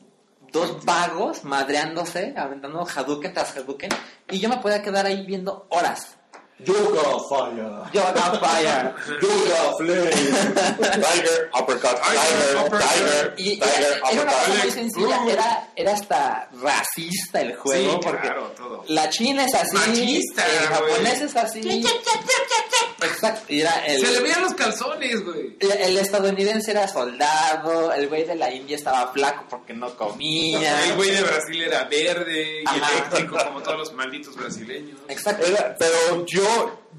dos vagos, madreándose, aventando Hadouken tras Hadouken, y yo me podía quedar ahí viendo horas. Yoga Fire. Yo, no, fire. Yoga Flame. Tiger, uppercut, tiger, uppercut. tiger, Y tiger, era, era una cosa muy uppercut. sencilla, era, era hasta racista el juego, Sí, porque claro, todo. la china es así, Machista, el japonés es así. Exacto, era el, Se le veían los calzones, güey. el, el estadounidense era soldado, el güey de la India estaba flaco porque no comía. El güey de Brasil era verde y Ajá. eléctrico, como todos los malditos brasileños. Exacto. Era- pero yo,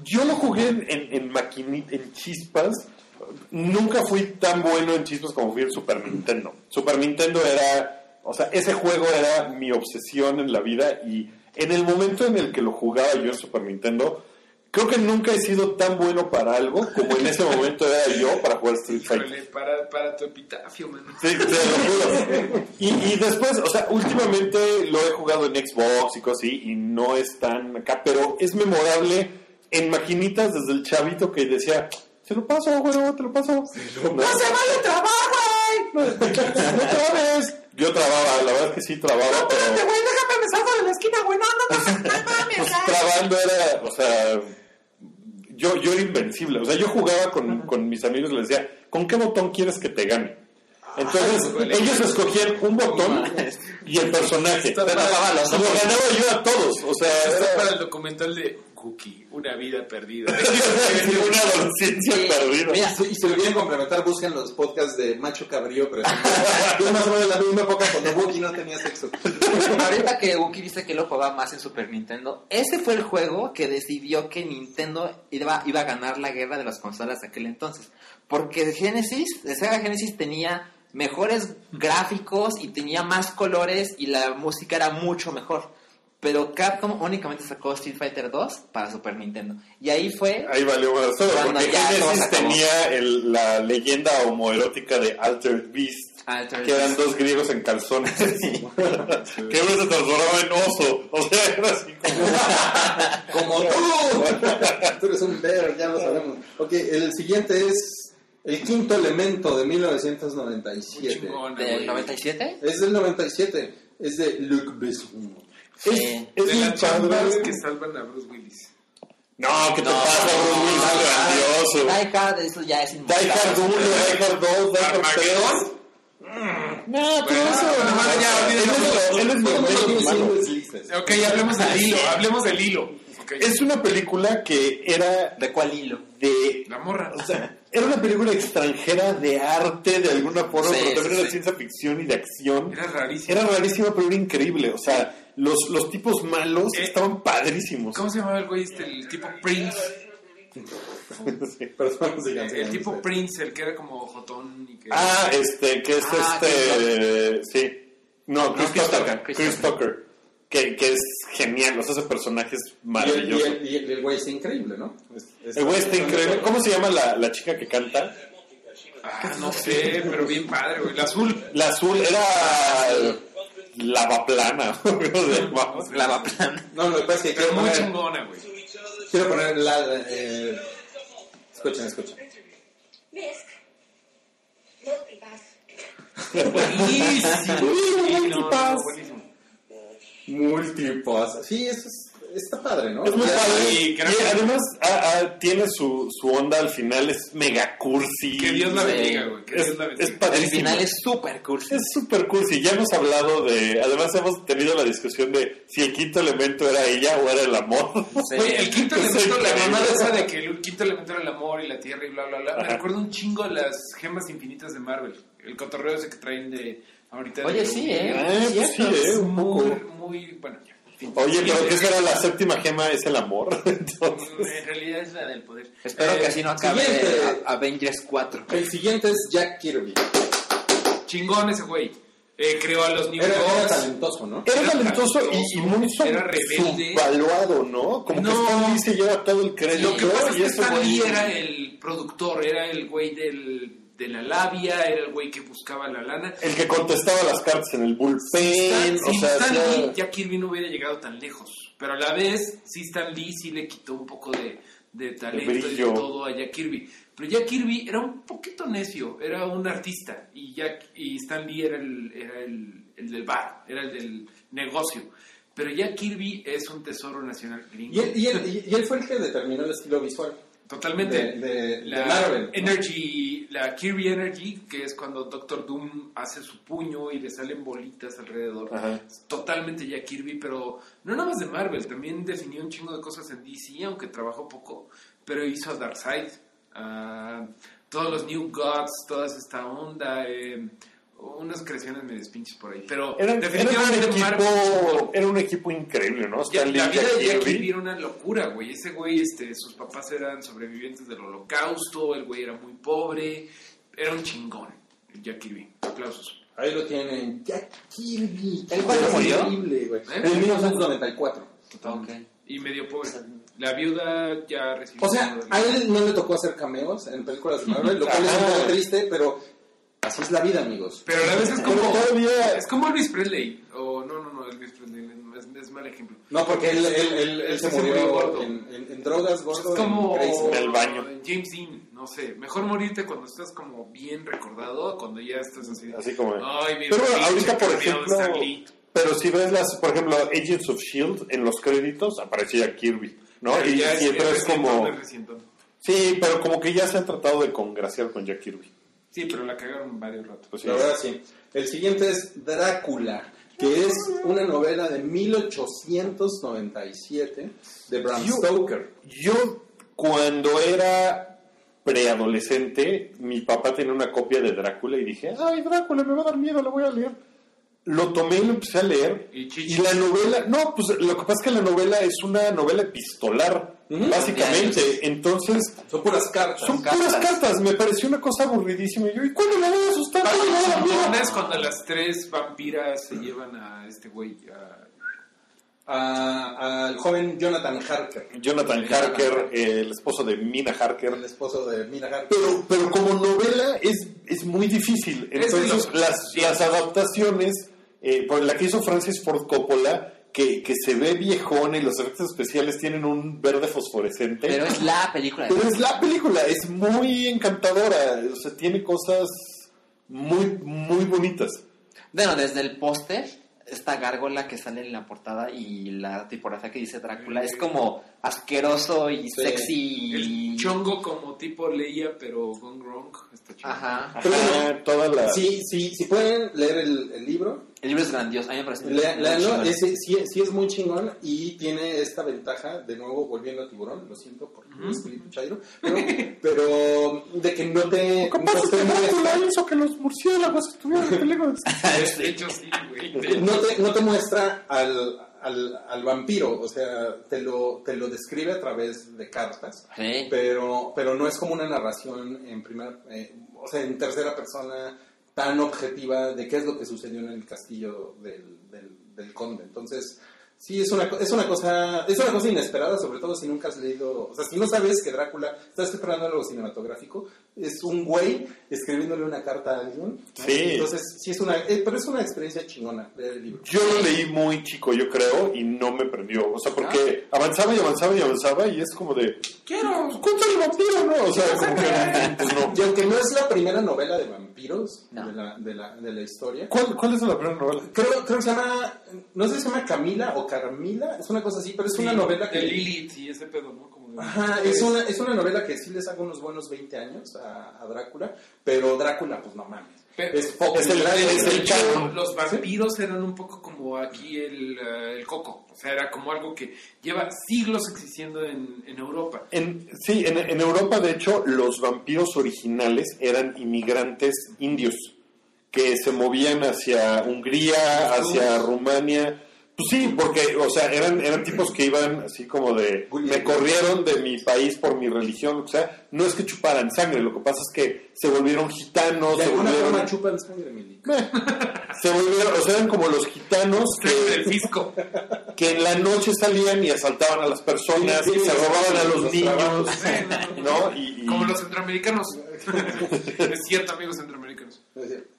yo lo jugué en, en, en maquini- en chispas. Nunca fui tan bueno en chispas como fui en Super Nintendo. Super Nintendo era, o sea, ese juego era mi obsesión en la vida y en el momento en el que lo jugaba yo en Super Nintendo, creo que nunca he sido tan bueno para algo como en ese momento era yo para jugar Street Fighter. Para, para tu epitafio, man. Sí, te lo juro. Y, y después, o sea, últimamente lo he jugado en Xbox y cosas así, y no es tan acá, pero es memorable en maquinitas desde el chavito que decía, se lo paso, güero, te lo paso. No, se vale trabajo, güey. No, no trabes. Yo trababa, la verdad es que sí trababa, pero déjame me salgo de la esquina, güey, no, no, pues, trabando era, o sea, yo, yo era invencible. O sea, yo jugaba con, con mis amigos y les decía, ¿con qué botón quieres que te gane? Entonces, ellos escogían un botón y el personaje. Lo ganaba yo a todos. O sea, era para el documental de Cookie, una vida perdida. (laughs) una adolescencia Sí, perdida. mira, Y si lo quieren complementar, busquen los podcasts de Macho Cabrío, pero (laughs) es más o menos la misma época cuando Buki no tenía sexo. Ahorita que Wookie dice que lo jugaba más en Super Nintendo, ese fue el juego que decidió que Nintendo iba, iba a ganar la guerra de las consolas de aquel entonces. Porque Genesis, de Sega Genesis tenía mejores gráficos y tenía más colores y la música era mucho mejor. Pero Capcom únicamente sacó Street Fighter 2 para Super Nintendo. Y ahí fue Ahí valió más todo, Cuando porque ya Genesis tenía el- la leyenda homoerótica de Altered Beast, Altered que eran Beast. dos griegos en calzones, (laughs) (laughs) que uno se transformaba en oso, o sea, era así como... (laughs) Como tú. Tú eres un bear, ya lo sabemos. Ok, el siguiente es El quinto elemento de 1997. Chingona, ¿Del güey. 97? Es del 97. Es de Luc Besson. Sí. Es de las chambas que salvan a Bruce Willis. No, ¿qué te No, pasa, Bruce Willis? no, Es grandioso. Die Hard, eso ya es Die inmortal. Hard 1, Die Hard 2, Die Hard 3. ¿Armagedón? No, pero Bueno, eso... él es- él es mi Todo. Ok, hablemos del hilo, hablemos del hilo. Es una película que era ¿De cuál hilo? de... La morra. O sea, era una película extranjera de arte de alguna forma, Sí, pero también sí, era de sí. ciencia ficción y de acción. Era rarísimo. Era rarísima, pero era increíble. O sea, los, los tipos malos Eh, estaban padrísimos. ¿Cómo se llamaba el güey este? El tipo Prince. (laughs) Sí. Perdón, sigan, El sigan, tipo. Prince, el que era como jotón y que... Ah, este, que es Ah, este. Sí. No, Chris, Chris Tucker. Tucker, Chris Chris Tucker. Que, que es genial. O sea, ese personaje es Y el, y maravilloso. el- y el- el güey está increíble, ¿no? Es- es- El güey está increíble. ¿Cómo se llama la, la chica que canta? Ah, no sé, pero bien padre, güey. El azul. La azul era. Lavaplana. (laughs) ¿Cómo se llama? Lavaplan. No, lo que pasa es que Pero quiero muy poner, chingona, güey. quiero poner la... Eh, escuchen, escuchen. Misk. Multipass. Buenísimo. Sí, no, no, Multipass. buenísimo. Multipass. Sí, eso es, está padre, ¿no? Es muy Ya- padre. sí, Y creo que- además ah, ah, tiene su, su onda al final. Es mega cursi. Que Dios la Sí. bendiga, güey. Es, es padrísimo. final es súper cursi. Es súper cursi. Ya hemos hablado de. Además, hemos tenido la discusión de si el quinto elemento era ella o era el amor. (laughs) Sí. Güey, el quinto Es elemento, la mamada esa de que el quinto elemento era el amor y la tierra y bla, bla, bla. Me Ajá. recuerda un chingo a las gemas infinitas de Marvel. El cotorreo ese que traen de ahorita. de- Oye, sí, ¿eh? Ah, pues sí, Cierto. eh, un Muy, poco. muy, bueno, ya. Oye, pero Sí, ¿qué será la séptima gema? Es el amor. (laughs) Entonces, En realidad es la del poder. Espero Eh, que así no acabe siguiente. Avengers 4. El siguiente es Jack Kirby. Chingón ese güey. Eh, creó a los New Era, era talentoso, ¿no? era Era talentoso y, y muy sub- era rebelde. subvaluado, ¿no? Como No. que Stan Lee se lleva todo el crédito. Lo que pasa es que ese Stan güey- Lee era el productor, era el güey del, de la labia, era el güey que buscaba la lana. el que contestaba las cartas en el bullpen. Stan, o sea, Stan Lee, Jack Kirby no hubiera llegado tan lejos. Pero a la vez, sí, Stan Lee sí le quitó un poco de, de talento y de todo a Jack Kirby. Pero Jack Kirby era un poquito necio, era un artista. Y, Jack, y Stan Lee era, el, era el, el del bar, era el del negocio. Pero Jack Kirby es un tesoro nacional gringo. Y él, y, él, y él fue el que determinó el estilo visual. Totalmente. De- de- de la Marvel. Energy, la Kirby Energy, que es cuando Doctor Doom hace su puño y le salen bolitas alrededor. Ajá. Totalmente ya Kirby, pero no nada más de Marvel, también definió un chingo de cosas en DC, aunque trabajó poco, pero hizo a Darkseid, a todos los New Gods, toda esta onda, eh, unas creaciones medio pinches por ahí, pero Era, era un definitivamente Marvel... equipo, era un equipo increíble, ¿no? Ya, la vida de Jack Kirby. Kirby era una locura, güey. Ese güey, este, sus papás eran sobrevivientes del holocausto, el güey era muy pobre, era un chingón, el Jack Kirby. Aplausos. Ahí lo tienen. Jack Kirby. ¿El cuándo murió? increíble, güey. ¿Eh? En 1994. Totalmente. Y medio pobre. La viuda ya recibió... O sea, a él no le tocó hacer cameos en películas de Marvel, lo cual es un poco triste, pero así es la vida, amigos. Pero a la vez es como... (laughs) Es como Elvis Presley. O no, no, no, Elvis Presley es, es mal ejemplo. No, porque él, él, él, él se Se murió murió gordo. en, en- en drogas, gordo, Es como en el baño. James Dean, no sé. Mejor morirte cuando estás como bien recordado, cuando ya estás así. Así como... Ay, pero pinche ahorita, por ejemplo... Pero si ves las, por ejemplo, Agents of S.H.I.E.L.D. en los créditos, aparece Jack Kirby, ¿no? Pero y siempre es, como... es recientón. Sí, pero como que ya se han tratado de congraciar con Jack Kirby. Sí, pero la cagaron varios ratos. Pues sí. La verdad, sí. El siguiente es Drácula. que es una novela de 1897 de Bram Yo- Stoker. Yo, cuando era preadolescente, mi papá tenía una copia de Drácula y dije, ay, Drácula, me va a dar miedo, la voy a leer. Lo tomé y lo empecé a leer. Y la novela, no, pues lo que pasa es que la novela es una novela epistolar, Básicamente. Entonces, Son puras cartas. son cartas. puras cartas. Me pareció una cosa aburridísima. Y yo, ¿y cuándo me voy a asustar? ¿Cuándo es cuando las tres vampiras se llevan a este güey. a- A- Al joven Jonathan Harker, Jonathan Harker, el esposo de Mina Harker. el esposo de Mina Harker. Pero, pero como novela es, es muy difícil. Es Entonces, las, las adaptaciones, eh, por la que hizo Francis Ford Coppola, que, que se ve viejona y los efectos especiales tienen un verde fosforescente. Pero es la película. Pero es la película, es muy encantadora. O sea, tiene cosas muy, muy bonitas. Bueno, desde el póster, esta gárgola que sale en la portada y la tipografía que dice Drácula es como asqueroso y Sí. sexy. El chongo como tipo leía, pero gone wrong. Está chido. Ajá. Ajá, toda la... Sí, sí, si pueden leer el, el libro, El libro es grandioso. A mí me parece chingón. ese sí, sí es muy chingón y tiene esta ventaja, de nuevo volviendo a tiburón, lo siento porque es Felipe Chairo, pero, pero de que no te, (laughs) no pasa es te hizo que los murciélagos estuvieran en peligro. (laughs) De hecho, sí, güey. No te, no te muestra al, al, al vampiro, o sea, te lo, te lo describe a través de cartas, Sí. pero, pero no es como una narración en primera, eh, o sea, en tercera persona tan objetiva de qué es lo que sucedió en el castillo del, del, conde. Entonces, sí, es una, es una cosa es una cosa inesperada, sobre todo si nunca has leído, o sea, si no sabes que Drácula, estás esperando algo cinematográfico, es un güey escribiéndole una carta a alguien. ¿no? Sí. Entonces, sí es una, eh, pero es una experiencia chingona leer el libro. Yo lo leí muy chico, yo creo, y no me prendió. O sea, porque avanzaba y avanzaba y avanzaba y es como de... quiero. ¿Cuánto el vampiro, no? O sea, como que... (laughs) Pues no. Y aunque no es la primera novela de vampiros No. de, la, de, la, de la historia, ¿Cuál, ¿Cuál es la primera novela? Creo, creo que se llama, no sé si se llama Camila o Carmila, es una cosa así, pero es una novela que... De Lilith y ese pedo, ¿no? Ajá, es una, es una novela que sí le saca unos buenos 20 años a, a Drácula, pero Drácula, pues no mames. Pero- es el- es el hecho, los vampiros eran un poco como aquí el, eh, el coco. O sea, era como algo que lleva siglos existiendo en, en Europa. En, sí, en, en Europa, de hecho, los vampiros originales eran inmigrantes indios que se movían hacia Hungría, hacia Rumania. Pues sí, porque, o sea, eran, eran tipos que iban así como de, me corrieron de mi país por mi religión, o sea, no es que chuparan sangre, lo que pasa es que se volvieron gitanos, De se alguna volvieron, forma chupan sangre, Mili. (laughs) se volvieron, o sea, eran como los gitanos (laughs) que, El fisco. que en la noche salían y asaltaban a las personas Sí, y se robaban a los, los niños, trabajos. (laughs) ¿no? Y, y- Como los centroamericanos. es cierto, amigos centroamericanos.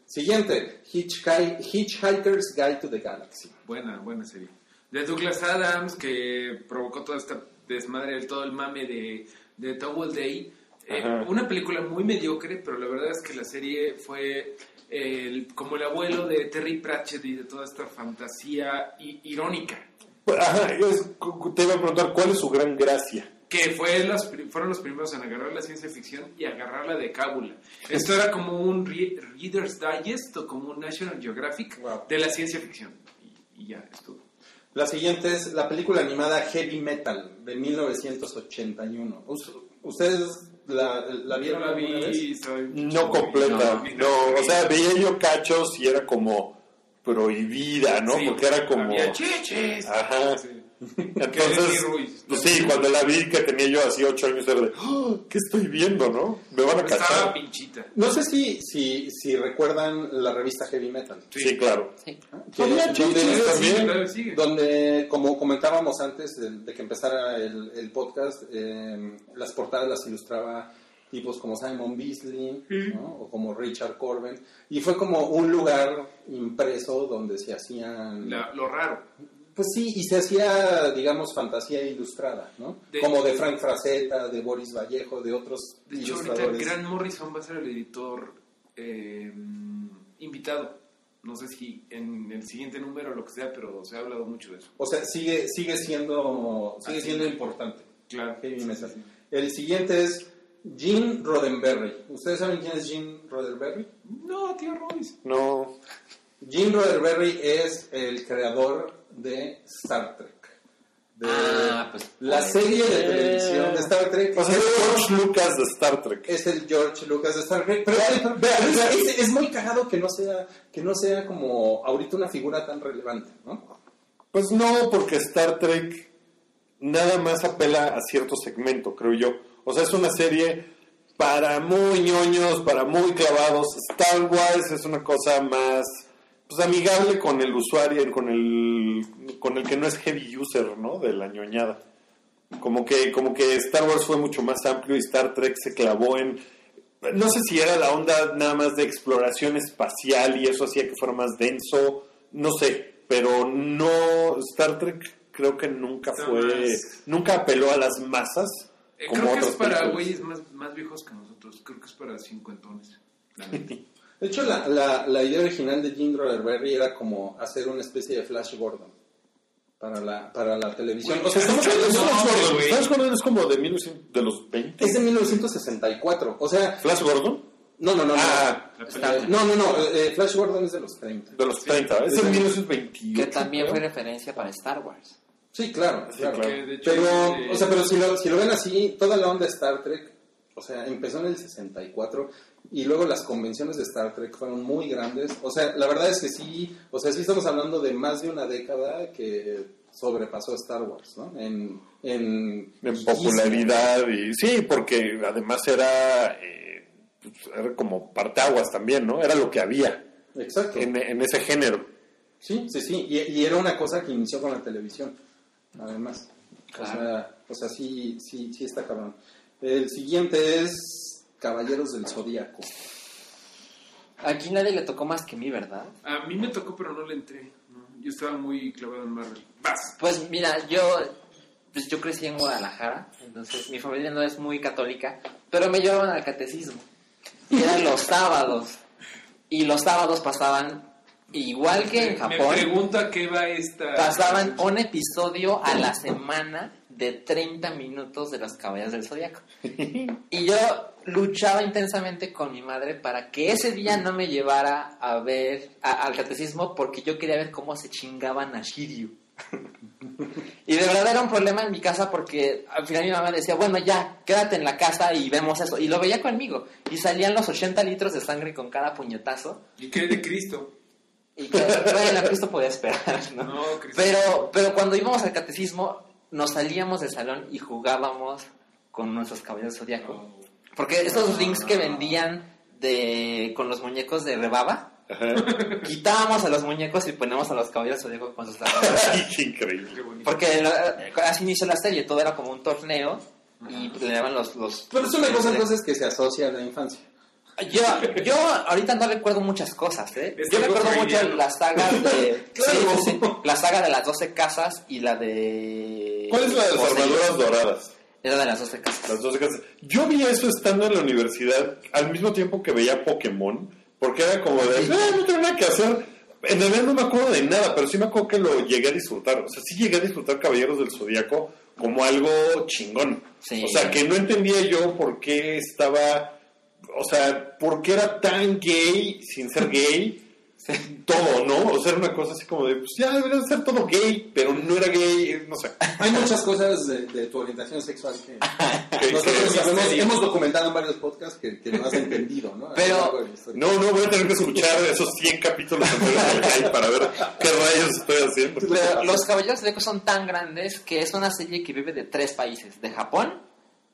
Siguiente, Hitchhi- Hitchhiker's Guide to the Galaxy. Buena, buena serie. De Douglas Adams, que provocó toda esta desmadre, todo el mame de, de Towel Day. Eh, una película muy mediocre, pero la verdad es que la serie fue el- como el abuelo de Terry Pratchett y de toda esta fantasía irónica. Ajá, es- te iba a preguntar cuál es su gran gracia. Que fue pri- fueron los primeros en agarrar la ciencia ficción y agarrarla de cábula. Esto era como un Re- Reader's Digest o como un National Geographic Wow. de la ciencia ficción. Y, y ya, estuvo. La siguiente es la película animada Heavy Metal de 1981. Us- ¿Ustedes la, la vieron Yo la vez? vi, soy- No completa. vi- No, o sea, veía yo cachos y era como prohibida, ¿no? Sí, Porque era como... Había chiches. Ajá. Sí. (laughs) Entonces, pues sí, cuando la vi que tenía yo así ocho años era de, "Ah, ¿qué estoy viendo, no? Me van a Estaba cachar. pinchita. No sé si, si, si recuerdan la revista Heavy Metal. Sí, claro. Sí. Que- Había donde, también. Sigue. donde, como comentábamos antes de, de que empezara el, el podcast, eh, las portadas las ilustraba tipos como Simon Beasley ¿no? o como Richard Corben. Y fue como un lugar impreso donde se hacían... La- lo raro. Pues sí, y se hacía, digamos, fantasía ilustrada, ¿no? De- como de Frank Frazetta, de Boris Vallejo, de otros De hecho, ahorita. Grant Morrison va a ser el editor eh, invitado. No sé si en el siguiente número o lo que sea, pero se ha hablado mucho de eso. O sea, sigue, sigue siendo, sigue Así siendo es. importante. Claro. Heavy metal. El siguiente es Gene Roddenberry. ¿Ustedes saben quién es Gene Roddenberry? No, tío Royce. No. Gene Roddenberry es el creador de Star Trek. De Ah, pues, la serie de televisión de Star Trek. O sea, es, George Lucas de Star Trek. es el George Lucas de Star Trek. Pero, pero- pero es, es- es muy cagado que no sea que no sea como ahorita una figura tan relevante, ¿no? Pues no, porque Star Trek nada más apela a cierto segmento, creo yo. O sea, es una serie para muy ñoños, para muy clavados. Star Wars es una cosa más pues amigable con el usuario, con el con el que no es heavy user, ¿no? De la ñoñada. Como que como que Star Wars fue mucho más amplio y Star Trek se clavó en no sé si era la onda nada más de exploración espacial y eso hacía que fuera más denso, no sé, pero no Star Trek creo que nunca fue, más- nunca apeló a las masas Eh, como creo que es para güeyes más, más viejos que nosotros. Creo que es para cincuentones. (laughs) De hecho, la, la, la idea original de Gene Roddenberry era como hacer una especie de Flash Gordon para la, para la televisión. O sea, estamos Flash hablando- Gordon, güey. Flash Gordon es como de, 1900 de los 20. es de 1964. O sea, Flash Gordon no, no, no. no. Ah, Eh, no, no, no. eh, Flash Gordon es de los 30. de los 30, es sí. de 1928. Que también creo. fue referencia para Star Wars. Sí, claro, claro. claro. De hecho, Pero, eh, o sea, pero si lo, si lo ven así, toda la onda de Star Trek, o sea, empezó en el 64 y luego las convenciones de Star Trek fueron muy grandes. O sea, la verdad es que sí, o sea, sí estamos hablando de más de una década que sobrepasó Star Wars, ¿no? En, en, en popularidad y sí, porque además era, eh, pues, era como parteaguas también, ¿no? Era lo que había Exacto. en, en ese género. Sí, sí, sí. Y, y era una cosa que inició con la televisión, además. O sea, o sea sí, sí, sí está cabrón. El siguiente es Caballeros del Zodíaco. Aquí nadie le tocó más que mí, ¿verdad? A mí me tocó, pero no le entré. ¿no? Yo estaba muy clavado en Marvel. Vas. Pues mira, yo pues yo crecí en Guadalajara, entonces mi familia no es muy católica, pero me llevaban al catecismo. Y eran los (laughs) sábados. Y los sábados pasaban igual que en Me Japón. pregunto a qué va esta... Pasaban un episodio a la semana de 30 minutos de los Caballeros del Zodiaco. (laughs) Y yo luchaba intensamente con mi madre para que ese día no me llevara a ver a- al catecismo porque yo quería ver cómo se chingaban a Shiryu. Y de verdad era un problema en mi casa porque al final mi mamá decía, bueno, ya, quédate en la casa y vemos eso. Y lo veía conmigo. Y salían los 80 litros de sangre con cada puñetazo. ¿Y qué de Cristo? Y que, bueno, Cristo podía esperar, ¿no? No, Cristo. Pero, pero cuando íbamos al catecismo, nos salíamos del salón y jugábamos con nuestros caballeros del zodiaco. Porque esos rings que vendían de con los muñecos de rebaba, Ajá. (laughs) quitábamos a los muñecos y poníamos a los caballeros del zodiaco con sus. Ay, (laughs) qué increíble. Porque lo- así inició la serie, todo era como un torneo y le daban los... los Pero es una cosa entonces que se asocia a la infancia. Yo, yo ahorita no recuerdo muchas cosas, ¿eh? Es Yo recuerdo mucho freudiano. la saga de... Claro. (laughs) sí, sí, sí. la saga de las 12 casas y la de... ¿Cuál es la de las armaduras doradas? Era de las 12 casas. Las dos casas. Yo vi eso estando en la universidad al mismo tiempo que veía Pokémon, porque era como de, "Ah, no tengo nada que hacer. En realidad no me acuerdo de nada, pero sí me acuerdo que lo llegué a disfrutar. O sea, sí llegué a disfrutar Caballeros del Zodíaco como algo chingón. Sí. O sea, que no entendía yo por qué estaba, o sea, por qué era tan gay sin ser gay. Todo, ¿no? O sea, era una cosa así como de, pues ya debería ser todo gay, pero no era gay, no sé. Hay muchas cosas de, de tu orientación sexual que (laughs) Que- nosotros que- sabemos, hemos documentado en varios podcasts que, que no has entendido, ¿no? Pero- de. No, no, voy a tener que escuchar esos 100 capítulos anteriores para ver qué rayos estoy haciendo. Pero los Caballeros Zodíaco son tan grandes que es una serie que vive de tres países, de Japón,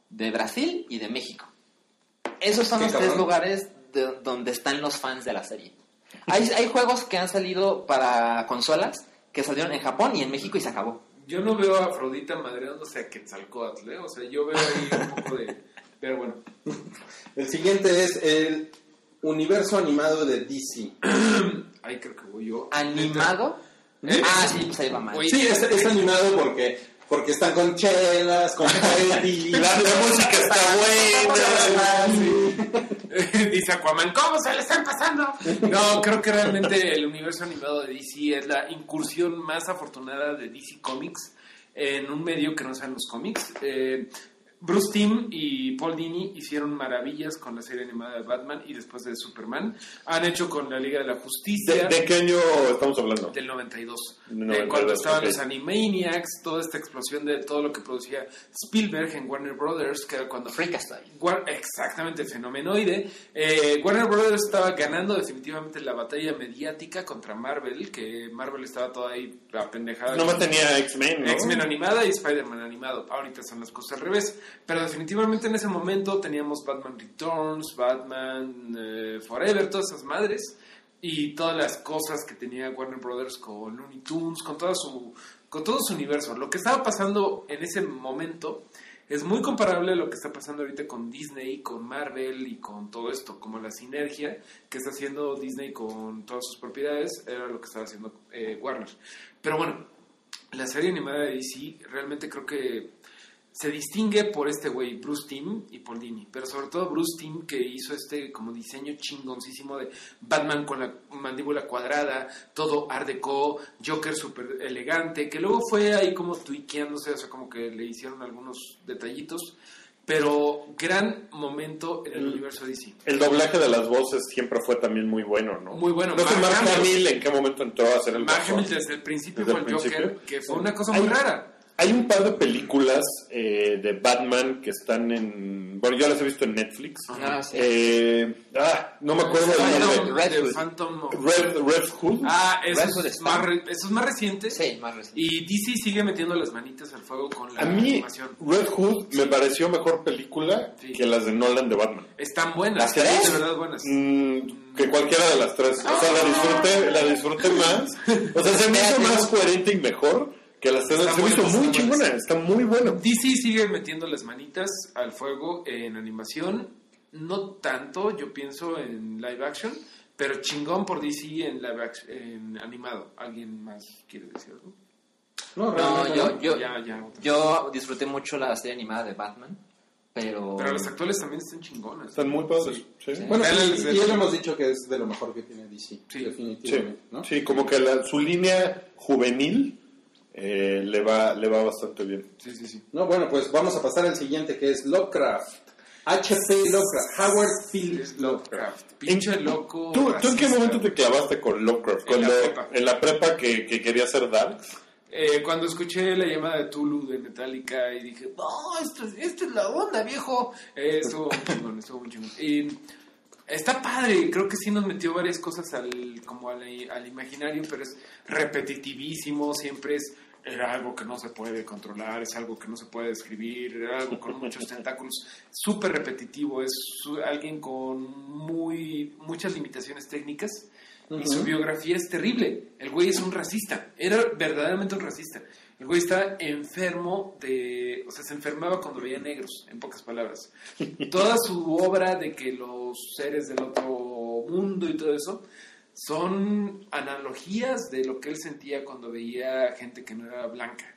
de Brasil y de México. Esos son los cabrón. tres lugares de- donde están los fans de la serie. Hay, hay juegos que han salido para consolas que salieron en Japón y en México y se acabó. Yo no veo a Afrodita madreándose a Quetzalcóatl, ¿eh? O sea, yo veo ahí un poco de... Pero bueno. (laughs) El siguiente es el universo animado de DC. Ahí creo que voy yo. ¿Animado? ¿Eh? Ah, sí, pues ahí va mal. Sí, es, es animado porque, porque están con chelas, con la música está buena. (laughs) Dice Aquaman, ¿cómo se le están pasando? No, creo que realmente el universo animado de DC es la incursión más afortunada de DC Comics en un medio que no sean los cómics. Eh, Bruce Timm y Paul Dini hicieron maravillas con la serie animada de Batman y después de Superman. Han hecho con la Liga de la Justicia. ¿De, de qué año estamos hablando? Del 92. Del De 92, cuando estaban los Animaniacs, toda esta explosión de todo lo que producía Spielberg en Warner Brothers, que era cuando. War- exactamente, el fenomenoide. Eh, Warner Brothers estaba ganando definitivamente la batalla mediática contra Marvel, que Marvel estaba toda ahí apendejada. Nomás tenía X-Men, ¿no? X-Men animada y Spider-Man animado. Ahorita son las cosas al revés. Pero definitivamente en ese momento teníamos Batman Returns, Batman eh, Forever, todas esas madres. Y todas las cosas que tenía Warner Brothers con Looney Tunes, con, toda su, con todo su universo. Lo que estaba pasando en ese momento es muy comparable a lo que está pasando ahorita con Disney, con Marvel y con todo esto, como la sinergia que está haciendo Disney con todas sus propiedades, era lo que estaba haciendo eh, Warner. Pero bueno, la serie animada de DC realmente creo que se distingue por este güey, Bruce Timm y Paul Dini, pero sobre todo Bruce Timm que hizo este como diseño chingoncísimo de Batman con la mandíbula cuadrada, todo art deco, Joker súper elegante, que luego fue ahí como tweakeándose, o sea, como que le hicieron algunos detallitos, pero gran momento en el universo DC. El doblaje de las voces siempre fue también muy bueno, ¿no? Muy bueno. No sé Mark Hamill. En qué momento entró a hacer el Mark. Hamill desde el principio Desde fue el el Joker, principio. que fue una cosa muy rara. Hay un par de películas eh, de Batman que están en... Bueno, yo las he visto en Netflix. Ah, sí. Eh, ah, no me acuerdo del Phantom, nombre. Red Hood. Phantom Red, Red Hood. Ah, eso es, más, re- eso es más reciente. Sí, más reciente. Y DC sigue metiendo las manitas al fuego con la A mí, animación. Red Hood me pareció mejor película Sí. que las de Nolan de Batman. Están buenas, ¿Las tres? de verdad buenas. Mm, que cualquiera de las tres. O sea, la disfruté, la disfruté (laughs) más. O sea, se me hizo más coherente y mejor que las tres. Está Se hizo muy chingona, está muy bueno. DC sigue metiendo las manitas al fuego en animación. No tanto, yo pienso, en live action, pero chingón por DC en live action, en animado. ¿Alguien más quiere decir algo? No, No, realmente yo, no. yo, Ya, ya, yo disfruté mucho la serie animada de Batman, pero... Pero las actuales también están chingonas. Están muy padres. Sí, sí. Bueno, sí, y ya lo hemos dicho que es de lo mejor que tiene DC, Sí. definitivamente, ¿no? Sí, como que la- su línea juvenil eh, le, va, le va bastante bien. Sí, sí, sí. No, bueno, pues vamos a pasar al siguiente que es Lovecraft. H.P. Lovecraft, Howard Phillips Lovecraft. Pinche loco. ¿Tú, ¿Tú en qué momento te clavaste con Lovecraft? En la prepa. en la prepa que, que quería ser Dark. Eh, cuando escuché la llamada de Tulu de Metallica y dije, no, esto, es- esto es la onda, viejo. Eh, estuvo muy chingón, estuvo muy chingón. Y está padre, creo que sí nos metió varias cosas al, como al, al imaginario, pero es repetitivísimo, siempre es, era algo que no se puede controlar, es algo que no se puede describir, era algo con muchos (laughs) tentáculos, súper repetitivo, es su- alguien con muy, muchas limitaciones técnicas. Y su biografía es terrible. El güey es un racista. Era verdaderamente un racista. El güey está enfermo de... O sea, se enfermaba cuando veía negros, en pocas palabras. Toda su obra de que los seres del otro mundo y todo eso son analogías de lo que él sentía cuando veía gente que no era blanca.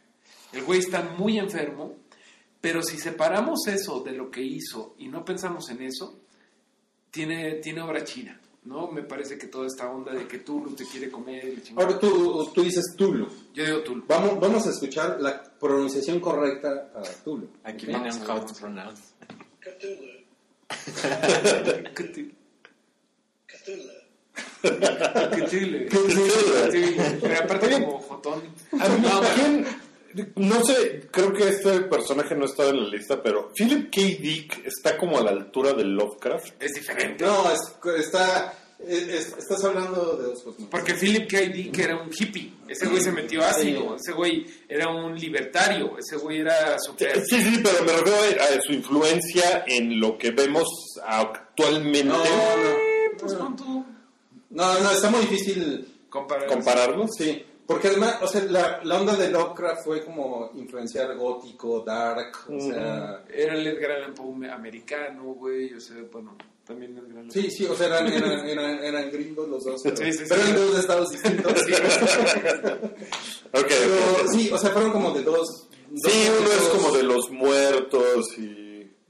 El güey está muy enfermo, pero si separamos eso de lo que hizo y no pensamos en eso, tiene, tiene obra china, ¿no? Me parece que toda esta onda de que Tulu te quiere comer. Ahora tú, tú dices Tulu. Yo digo Tulu. Vamos, vamos a escuchar la pronunciación correcta para Tulu. Aquí viene un how to pronounce. Cthulhu. Cthulhu. Cthulhu. Cthulhu. Pero aparte como jotón. A mí, ¿quién? No sé, creo que este personaje no está en la lista, pero Philip K. Dick está como a la altura de Lovecraft. Es diferente. No, es- está, es- estás hablando de dos cosas. Porque Philip K. Dick era un hippie. Ese güey se metió ácido. Ese güey era un libertario. Ese güey era super... Sí, sí, pero me refiero a, a su influencia en lo que vemos actualmente. No, no. Pues con tu... No, no, está muy difícil Comparar. Compararlos. Sí, porque además, o sea, la, la onda de Lovecraft fue como influenciar gótico, dark, o sea... Era el Edgar Allan Poe americano, güey. O sea, bueno, también Edgar Allan Sí, sí, o sea, eran, eran, (laughs) eran, eran gringos los dos, pero, Sí, sí, sí. pero eran de dos estados distintos. (laughs) Ok, Pero sí, o sea, fueron como de dos... dos Sí, uno es como de los muertos y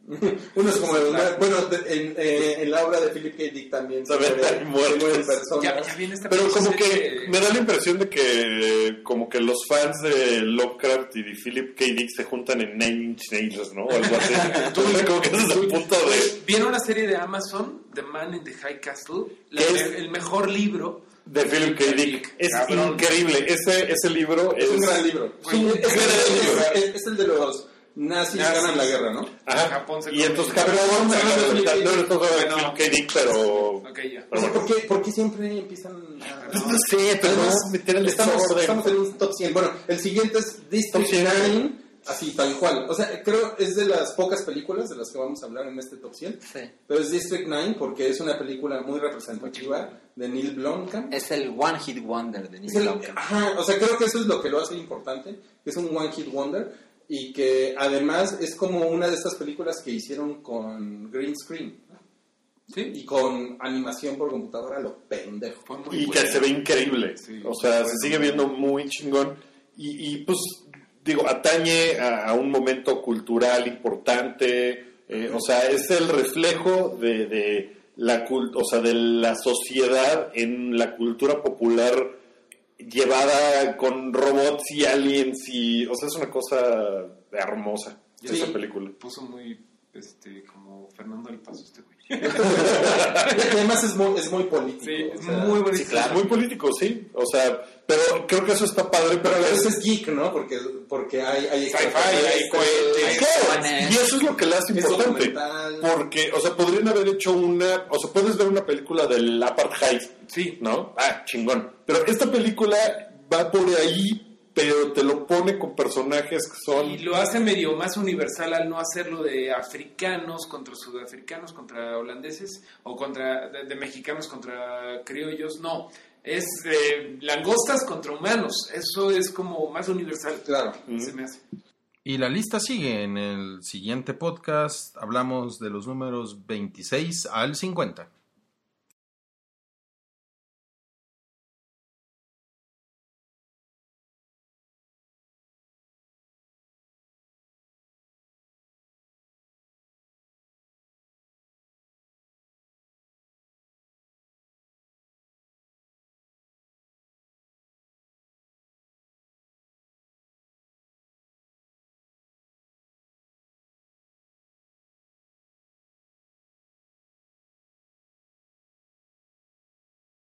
(laughs) Uno es como bueno, en, eh, en la obra de Philip K. Dick también se muere- hay muertos. se mueren personas. Ya, ya viene esta Pero como que de- me da la impresión de que como que los fans de Lovecraft y de Philip K. Dick se juntan en Nine Inch Nails, ¿no? O algo así. (laughs) Entonces como que es el punto de, Viene una serie de Amazon, The Man in the High Castle, la- ¿Qué es? el mejor libro. de Philip K. Dick. Es Cabrón. increíble. Ese, ese libro Es un gran libro. Es un Es, gran libro. es- es- es el de los nazis Nazis. ganan la guerra, ¿no? Ajá. Japón se y entonces. Japón no. Dick, pero... Ok, ya. pero O sea, bueno. ¿por, qué, por qué siempre empiezan a... Pues no sé, pero no meter el estamos, desorden. estamos en un top 100. Bueno, el siguiente es District Top 100. 9, así, tal cual. O sea, creo es de las pocas películas de las que vamos a hablar en este top 100. Sí. Pero es District 9 porque es una película muy representativa de Neil Blomkamp. Es el One Hit Wonder de Neil Blomkamp. ajá, o sea, creo que eso es lo que lo hace importante, que es un One Hit Wonder y que además es como una de estas películas que hicieron con green screen y con animación por computadora, lo pendejo. Y que se ve increíble. Sí. o sea, se sigue viendo muy chingón. Y, y, pues, digo, atañe a, a un momento cultural importante. eh, o sea, es el reflejo de, de la cul- o sea, de la sociedad en la cultura popular llevada con robots y aliens y o sea es una cosa hermosa Sí. esa película Puso muy, este, como Fernando del Paso este güey. (laughs) Además es muy, es muy político. Sí, o es sea, muy bonito. Sí, claro. muy político sí o sea pero creo que eso está padre pero Pero a veces es geek, ¿no? Porque, porque hay, hay Sci-fi, hay cohetes. Claro, y eso es lo que la hace importante. Porque, o sea, podrían haber hecho una. O sea, puedes ver una película del apartheid, Sí. ¿no? Ah, chingón. Pero esta película va por ahí, pero te lo pone con personajes que son. Y lo hace medio más universal al no hacerlo de africanos contra sudafricanos, contra holandeses, o contra de, de mexicanos contra criollos. No, es eh, langostas contra humanos. Eso es como más universal. Claro. Se me hace. Y la lista sigue. En el siguiente podcast hablamos de los números 26 al 50.